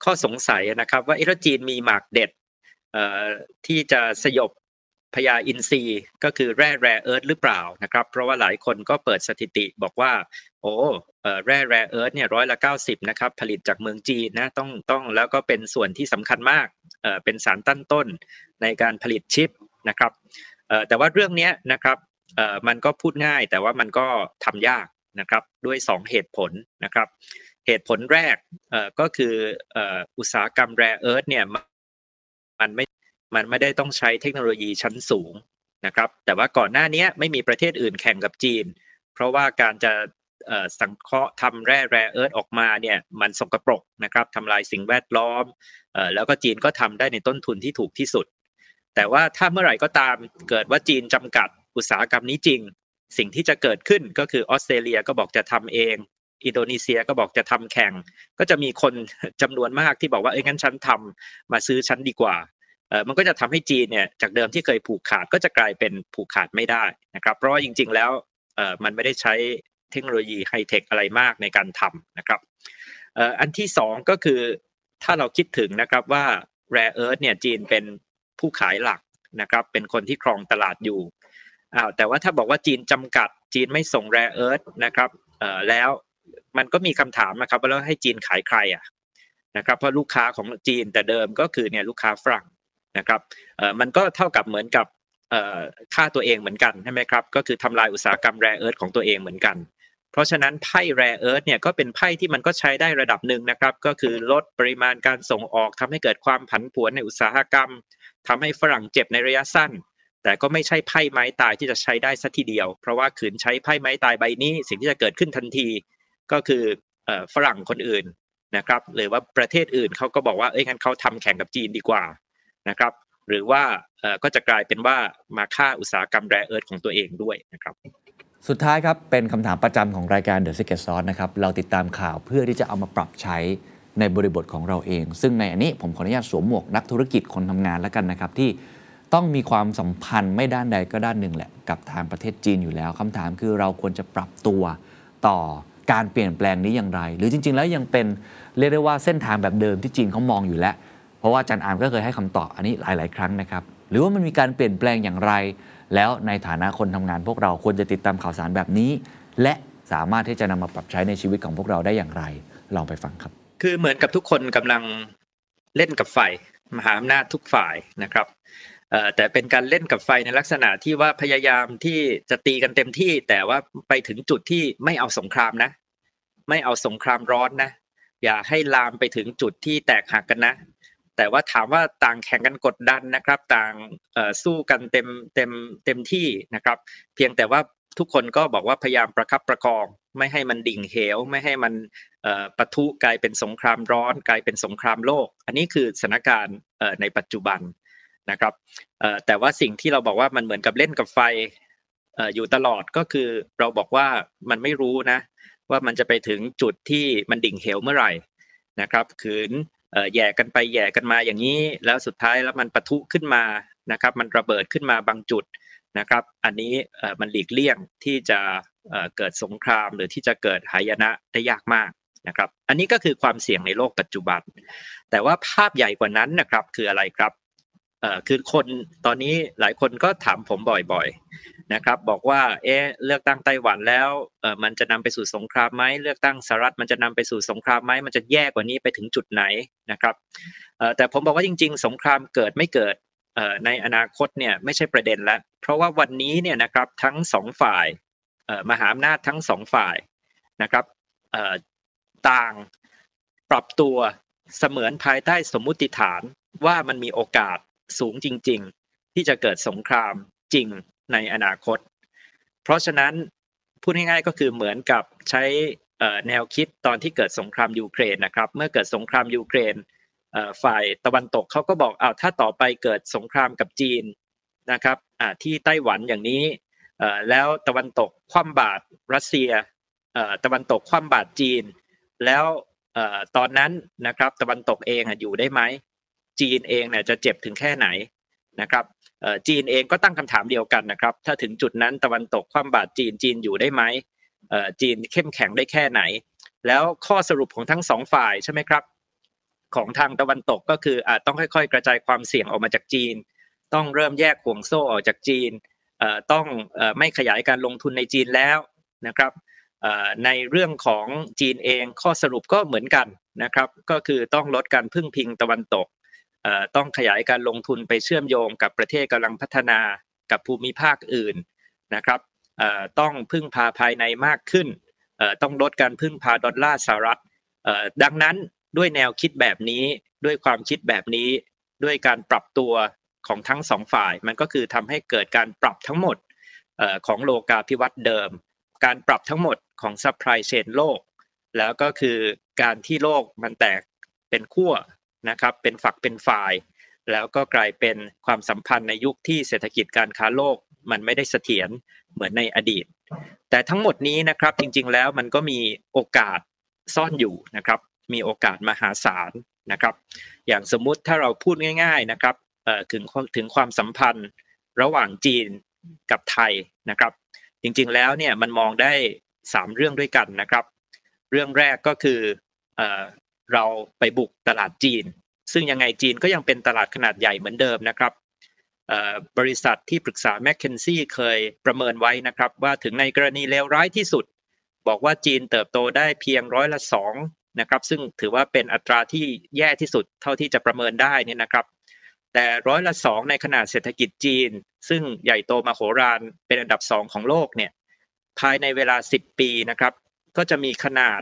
ข้อสงสัยนะครับว่าเอรจีนมีหมากเด็ดที่จะสยบ พญาอินทรีย์ก็คือแร่แร่เอิร์ธหรือเปล่านะครับ เพราะว่าหลายคนก็เปิดสถิติบอกว่า โอ้แร่แร่เอิร์ธเนี่ยร้อยละเก้าสิบนะครับผลิตจากเมืองจีนนะต้องต้องแล้วก็เป็นส่วนที่สำคัญมากเป็นสารตั้นต้นในการผลิตชิปนะครับแต่ว่าเรื่องนี้นะครับมันก็พูดง่ายแต่ว่ามันก็ทำยากนะครับด้วย 2 เหตุผลนะครับ เหตุผลแรกก็คืออุตสาหกรรมแร่เอิร์ธเนี่ยมันไม่ มันไม่ได้ต้องใช้เทคโนโลยีชั้นสูงนะครับ แต่ว่าก่อนหน้านี้ไม่มีประเทศอื่นแข่งกับจีน เพราะว่าการจะสังเคราะห์ทำแร่แร่เอิร์ธออกมาเนี่ยมันสกปรกนะครับทำลายสิ่งแวดล้อมแล้วก็จีนก็ทำได้ในต้นทุนที่ถูกที่สุด แต่ว่าถ้าเมื่อไหร่ก็ตามเกิดว่าจีนจำกัดอุตสาหกรรมนี้จริง สิ่งที่จะเกิดขึ้นก็คือออสเตรเลียก็บอกจะทำเอง อินโดนีเซียก็บอกจะทำแข่ง ก็จะมีคนจำนวนมากที่บอกว่าเอ้ยงั้นฉันทำมาซื้อฉันดีกว่า มันก็จะทำให้จีนเนี่ยจากเดิมที่เคยผูกขาดก็จะกลายเป็นผูกขาดไม่ได้นะครับ เพราะว่าจริง ๆ แล้วมันไม่ได้ใช้เทคโนโลยีไฮเทคอะไรมากในการทำนะครับอันที่สองก็คือถ้าเราคิดถึงนะครับว่า Rare Earth เนี่ยจีนเป็นผู้ขายหลักนะครับ เป็นคนที่ครองตลาดอยู่อ้าวแต่ว่าถ้าบอกว่าจีนจำกัดจีนไม่ส่ง Rare Earth นะครับแล้วมันก็มีคำถามนะครับว่าแล้วให้จีนขายใครอะนะครับเพราะลูกค้าของจีนแต่เดิมก็คือเนี่ยลูกค้าฝรั่ง นะครับมันก็เท่ากับเหมือนกับค่าตัวเองเหมือนกันใช่ไหมครับ ก็คือทำลายอุตสาหกรรมแร่เอิร์ธของตัวเองเหมือนกัน เพราะฉะนั้นไพ่แร่เอิร์ธเนี่ยก็เป็นไพ่ที่มันก็ใช้ได้ระดับหนึ่งนะครับ ก็คือลดปริมาณการส่งออกทำให้เกิดความผันผวนในอุตสาหกรรมทำให้ฝรั่งเจ็บในระยะสั้น แต่ก็ไม่ใช่ไพ่ไม้ตายที่จะใช้ได้สัทีเดียว เพราะว่าขืนใช้ไพ่ไม้ตายใบนี้ สิ่งที่จะเกิดขึ้นทันที ก็คือฝรั่งคนอื่นนะครับหรือว่าประเทศอื่นเขาก็บอกว่าเอ้ยงั้นเขาทำแข่งกับจีนดีกว่า นะครับ หรือว่าก็จะกลายเป็นว่ามาฆ่าอุตสาหกรรมแร่เอิร์ธของตัวเองด้วยนะครับสุดท้ายครับ เป็นคำถามประจำของรายการ The Secret Sauce นะครับ เราติดตามข่าวเพื่อที่จะเอามาปรับใช้ในบริบทของเราเอง ซึ่งในอันนี้ผมขออนุญาตสวมหมวกนักธุรกิจคนทำงานแล้วกันนะครับ ที่ต้องมีความสัมพันธ์ไม่ด้านใดก็ด้านหนึ่งแหละ กับทางประเทศจีนอยู่แล้วคำถามคือเราควรจะปรับตัวต่อการเปลี่ยนแปลงนี้อย่างไร หรือจริง ๆ แล้วยังเป็นเรียกได้ว่าเส้นทางแบบเดิมที่จีนเขามองอยู่แล้ว เพราะว่าอาจารย์อามก็เคยให้คำตอบอันนี้หลาย ๆ ครั้งนะครับ หรือว่ามันมีการเปลี่ยนแปลงอย่างไร แล้วในฐานะคนทำงานพวกเราควรจะติดตามข่าวสารแบบนี้ และสามารถที่จะนำมาปรับใช้ในชีวิตของพวกเราได้อย่างไร ลองไปฟังครับ คือเหมือนกับทุกคนกำลังเล่นกับไฟมหาอำนาจทุกฝ่ายนะครับแต่เป็นการเล่นกับไฟในลักษณะที่ว่าพยายามที่จะตีกันเต็มที่ แต่ว่าไปถึงจุดที่ไม่เอาสงครามนะ ไม่เอาสงครามร้อนนะ อย่าให้ลามไปถึงจุดที่แตกหักกันนะ แต่ว่าถามว่าต่างแข่งกันกดดันนะครับ ต่างสู้กันเต็มเต็มเต็มที่นะครับ เพียงแต่ว่าทุกคนก็บอกว่าพยายามประคับประคอง ไม่ให้มันดิ่งเหว ไม่ให้มันปะทุกลายเป็นสงครามร้อน กลายเป็นสงครามโลก อันนี้คือสถานการณ์ในปัจจุบันนะครับแต่ว่าสิ่งที่เราบอกว่ามันเหมือนกับเล่นกับไฟอยู่ตลอดก็คือเราบอกว่ามันไม่รู้นะ ว่ามันจะไปถึงจุดที่มันดิ่งเหวเมื่อไหร่นะครับขืน แย่กันไปแย่กันมาอย่างนี้ แล้วสุดท้ายแล้วมันปะทุขึ้นมานะครับ มันระเบิดขึ้นมาบางจุดนะครับ อันนี้มันหลีกเลี่ยงที่จะเกิดสงครามหรือที่จะเกิดหายนะได้ยากมากนะครับ อันนี้ก็คือความเสี่ยงในโลกปัจจุบัน แต่ว่าภาพใหญ่กว่านั้นนะครับคืออะไรครับ เอ่อคือคนตอนนี้หลายคนก็ถามผมบ่อยๆนะครับ บอกว่าเอ๊ะเลือกตั้งไต้หวันแล้วเออมันจะนำไปสู่สงครามไหมเลือกตั้งสหรัฐมันจะนำไปสู่สงครามไหมมันจะแย่กว่านี้ไปถึงจุดไหนนะครับเอ่อแต่ผมบอกว่าจริง ๆ สงครามเกิดไม่เกิดเอ่อในอนาคตเนี่ยไม่ใช่ประเด็นแล้วเพราะว่าวันนี้เนี่ยนะครับทั้งสองฝ่ายเอ่อมหาอำนาจทั้งสองฝ่ายนะครับเอ่อต่างปรับตัวเสมือนภายใต้สมมุติฐานว่ามันมีโอกาส สูงจริง ๆ ที่จะเกิดสงครามจริงในอนาคต เพราะฉะนั้นพูดง่ายๆก็คือเหมือนกับใช้แนวคิดตอนที่เกิดสงครามยูเครนนะครับ เมื่อเกิดสงครามยูเครนฝ่ายตะวันตกเขาก็บอกอ้าวถ้าต่อไปเกิดสงครามกับจีนนะครับที่ไต้หวันอย่างนี้แล้วตะวันตกคว่ำบาตรรัสเซียตะวันตกคว่ำบาตรจีน แล้วตอนนั้นนะครับตะวันตกเองอยู่ได้ไหม จีนเองเนี่ยจะเจ็บถึงแค่ไหนนะครับจีนเองก็ตั้งคำถามเดียวกันนะครับ ถ้าถึงจุดนั้นตะวันตกคว่ำบาตรจีนจีนอยู่ได้ไหมจีนเข้มแข็งได้แค่ไหน แล้วข้อสรุปของทั้งสองฝ่ายใช่ไหมครับ ของทางตะวันตกก็คืออาจต้องค่อยๆ กระจายความเสี่ยงออกมาจากจีน ต้องเริ่มแยกห่วงโซ่ออกจากจีนต้องไม่ขยายการลงทุนในจีนแล้วนะครับในเรื่องของจีนเองข้อสรุปก็เหมือนกันนะครับ ก็คือต้องลดการพึ่งพิงตะวันตก ต้องขยายการลงทุนไปเชื่อมโยงกับประเทศกำลังพัฒนากับภูมิภาคอื่นนะครับต้องพึ่งพาภายในมากขึ้นต้องลดการพึ่งพาดอลลาร์สหรัฐดังนั้นด้วยแนวคิดแบบนี้ด้วยความคิดแบบนี้ด้วยการปรับตัวของทั้งสองฝ่าย มันก็คือทำให้เกิดการปรับทั้งหมดของโลกาภิวัตน์เดิม การปรับทั้งหมดของซัพพลายเชนโลก แล้วก็คือการที่โลกมันแตกเป็นขั้ว นะครับเป็นฝักเป็นฝ่าย แล้วก็กลายเป็นความสัมพันธ์ในยุคที่เศรษฐกิจการค้าโลกมันไม่ได้เสถียรเหมือนในอดีต แต่ทั้งหมดนี้นะครับจริงๆแล้วมันก็มีโอกาสซ่อนอยู่นะครับมีโอกาสมหาศาลนะครับ อย่างสมมุติถ้าเราพูดง่าย ๆนะครับถึงถึงความสัมพันธ์ระหว่างจีนกับไทยนะครับ จริงๆแล้วเนี่ยมันมองได้ 3 เรื่องด้วยกันนะครับ เรื่องแรกก็คือ เราไปบุกตลาดจีน ซึ่งยังไงจีนก็ยังเป็นตลาดขนาดใหญ่เหมือนเดิมนะครับบริษัทที่ปรึกษาแมคเคนซี่เคยประเมินไว้นะครับว่าถึงในกรณีเลวร้ายที่สุด บอกว่าจีนเติบโตได้เพียงร้อยละสองนะครับซึ่งถือว่าเป็นอัตราที่แย่ที่สุดเท่าที่จะประเมินได้นี่นะครับ แต่ร้อยละสองในขนาดเศรษฐกิจจีน ซึ่งใหญ่โตมาโหรานเป็นอันดับสองของโลกเนี่ยภายในเวลา 10 ปีนะครับก็จะมีขนาด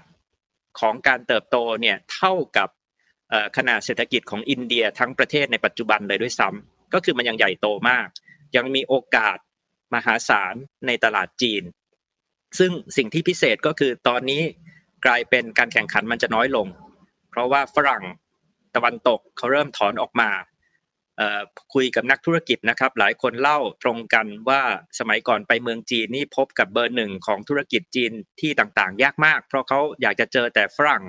ของการเติบโตเนี่ยเท่ากับขนาดเศรษฐกิจของอินเดียทั้งประเทศในปัจจุบันเลยด้วยซ้ำก็คือมันยังใหญ่โตมาก ยังมีโอกาสมหาศาลในตลาดจีน ซึ่งสิ่งที่พิเศษก็คือตอนนี้กลายเป็นการแข่งขันมันจะน้อยลง เพราะว่าฝรั่งตะวันตกเขาเริ่มถอนออกมา คุยกับนักธุรกิจนะครับ หลายคนเล่าตรงกันว่าสมัยก่อนไปเมืองจีนนี่พบกับเบอร์หนึ่งของธุรกิจจีนที่ต่างๆ ยากมาก เพราะเขาอยากจะเจอแต่ฝรั่ง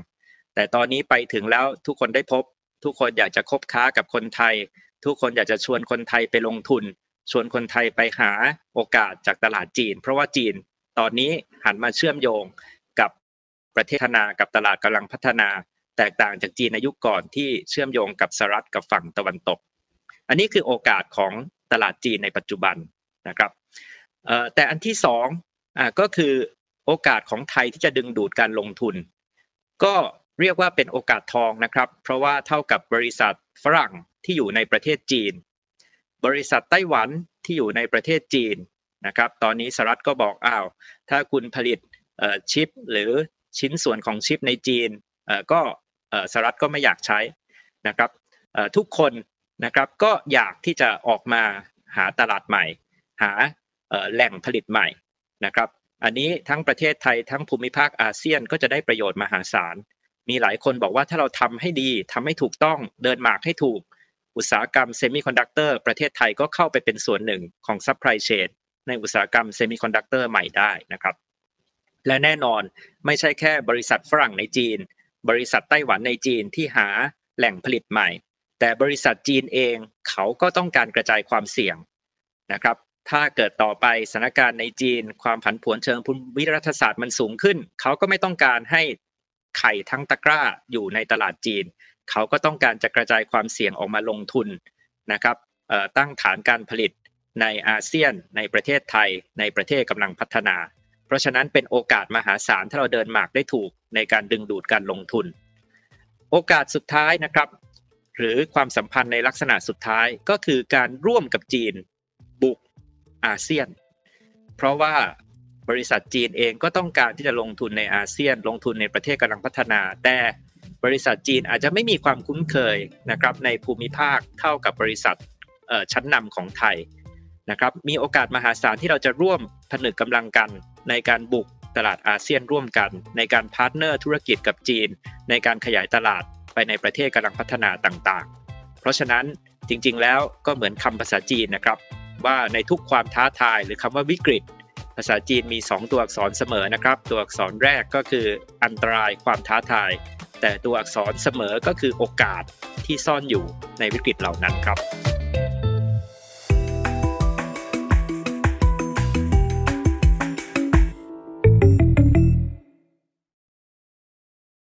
แต่ตอนนี้ไปถึงแล้วทุกคนได้พบ ทุกคนอยากจะคบค้ากับคนไทย ทุกคนอยากจะชวนคนไทยไปลงทุน ชวนคนไทยไปหาโอกาสจากตลาดจีน เพราะว่าจีนตอนนี้หันมาเชื่อมโยงกับประเทศนากับตลาดกำลังพัฒนา แตกต่างจากจีนในยุคก่อนที่เชื่อมโยงกับสหรัฐกับฝั่งตะวันตก อันนี้คือโอกาสของตลาดจีนในปัจจุบันนะครับแต่อันที่สองก็คือโอกาสของไทยที่จะดึงดูดการลงทุน ก็เรียกว่าเป็นโอกาสทองนะครับ เพราะว่าเท่ากับบริษัทฝรั่งที่อยู่ในประเทศจีน บริษัทไต้หวันที่อยู่ในประเทศจีนนะครับ ตอนนี้สหรัฐก็บอกอ้าวถ้าคุณผลิตชิป หรือชิ้นส่วนของชิปในจีนก็สหรัฐก็ไม่อยากใช้นะครับทุกคน นะครับ ก็อยากที่จะออกมาหาตลาดใหม่ หาแหล่งผลิตใหม่นะครับ อันนี้ทั้งประเทศไทยทั้งภูมิภาคอาเซียนก็จะได้ประโยชน์มหาศาล มีหลายคนบอกว่าถ้าเราทำให้ดีทำให้ถูกต้องเดินหมากให้ถูก อุตสาหกรรมเซมิคอนดักเตอร์ประเทศไทยก็เข้าไปเป็นส่วนหนึ่งของซัพพลายเชนในอุตสาหกรรมเซมิคอนดักเตอร์ใหม่ได้นะครับ และแน่นอนไม่ใช่แค่บริษัทฝรั่งในจีน บริษัทไต้หวันในจีนที่หาแหล่งผลิตใหม่ แต่บริษัทจีนเองเขาก็ต้องการกระจายความเสี่ยงนะครับ ถ้าเกิดต่อไปสถานการณ์ในจีน ความผันผวนเชิงภูมิรัฐศาสตร์มันสูงขึ้น เขาก็ไม่ต้องการให้ไข่ทั้งตะกร้าอยู่ในตลาดจีน เขาก็ต้องการจะกระจายความเสี่ยงออกมาลงทุนนะครับตั้งฐานการผลิตในอาเซียน ในประเทศไทย ในประเทศกำลังพัฒนา เพราะฉะนั้นเป็นโอกาสมหาศาลถ้าเราเดินหมากได้ถูกในการดึงดูดการลงทุน โอกาสสุดท้ายนะครับ หรือความสัมพันธ์ในลักษณะสุดท้ายก็คือการร่วมกับจีนบุกอาเซียน เพราะว่าบริษัทจีนเองก็ต้องการที่จะลงทุนในอาเซียน ลงทุนในประเทศกำลังพัฒนา แต่บริษัทจีนอาจจะไม่มีความคุ้นเคยนะครับในภูมิภาคเท่ากับบริษัทชั้นนำของไทยนะครับมีโอกาสมหาศาลที่เราจะร่วมผนึกกำลังกันในการบุกตลาดอาเซียนร่วมกัน ในการ partner ธุรกิจกับจีน ในการขยายตลาด ไปในประเทศกำลังพัฒนาต่างๆ เพราะฉะนั้นจริงๆแล้วก็เหมือนคำภาษาจีนนะครับ ว่าในทุกความท้าทายหรือคำว่าวิกฤต ภาษาจีนมี 2 ตัวอักษรเสมอนะครับ ตัวอักษรแรกก็คืออันตรายความท้าทาย แต่ตัวอักษรเสมอก็คือโอกาสที่ซ่อนอยู่ในวิกฤตเหล่านั้นครับ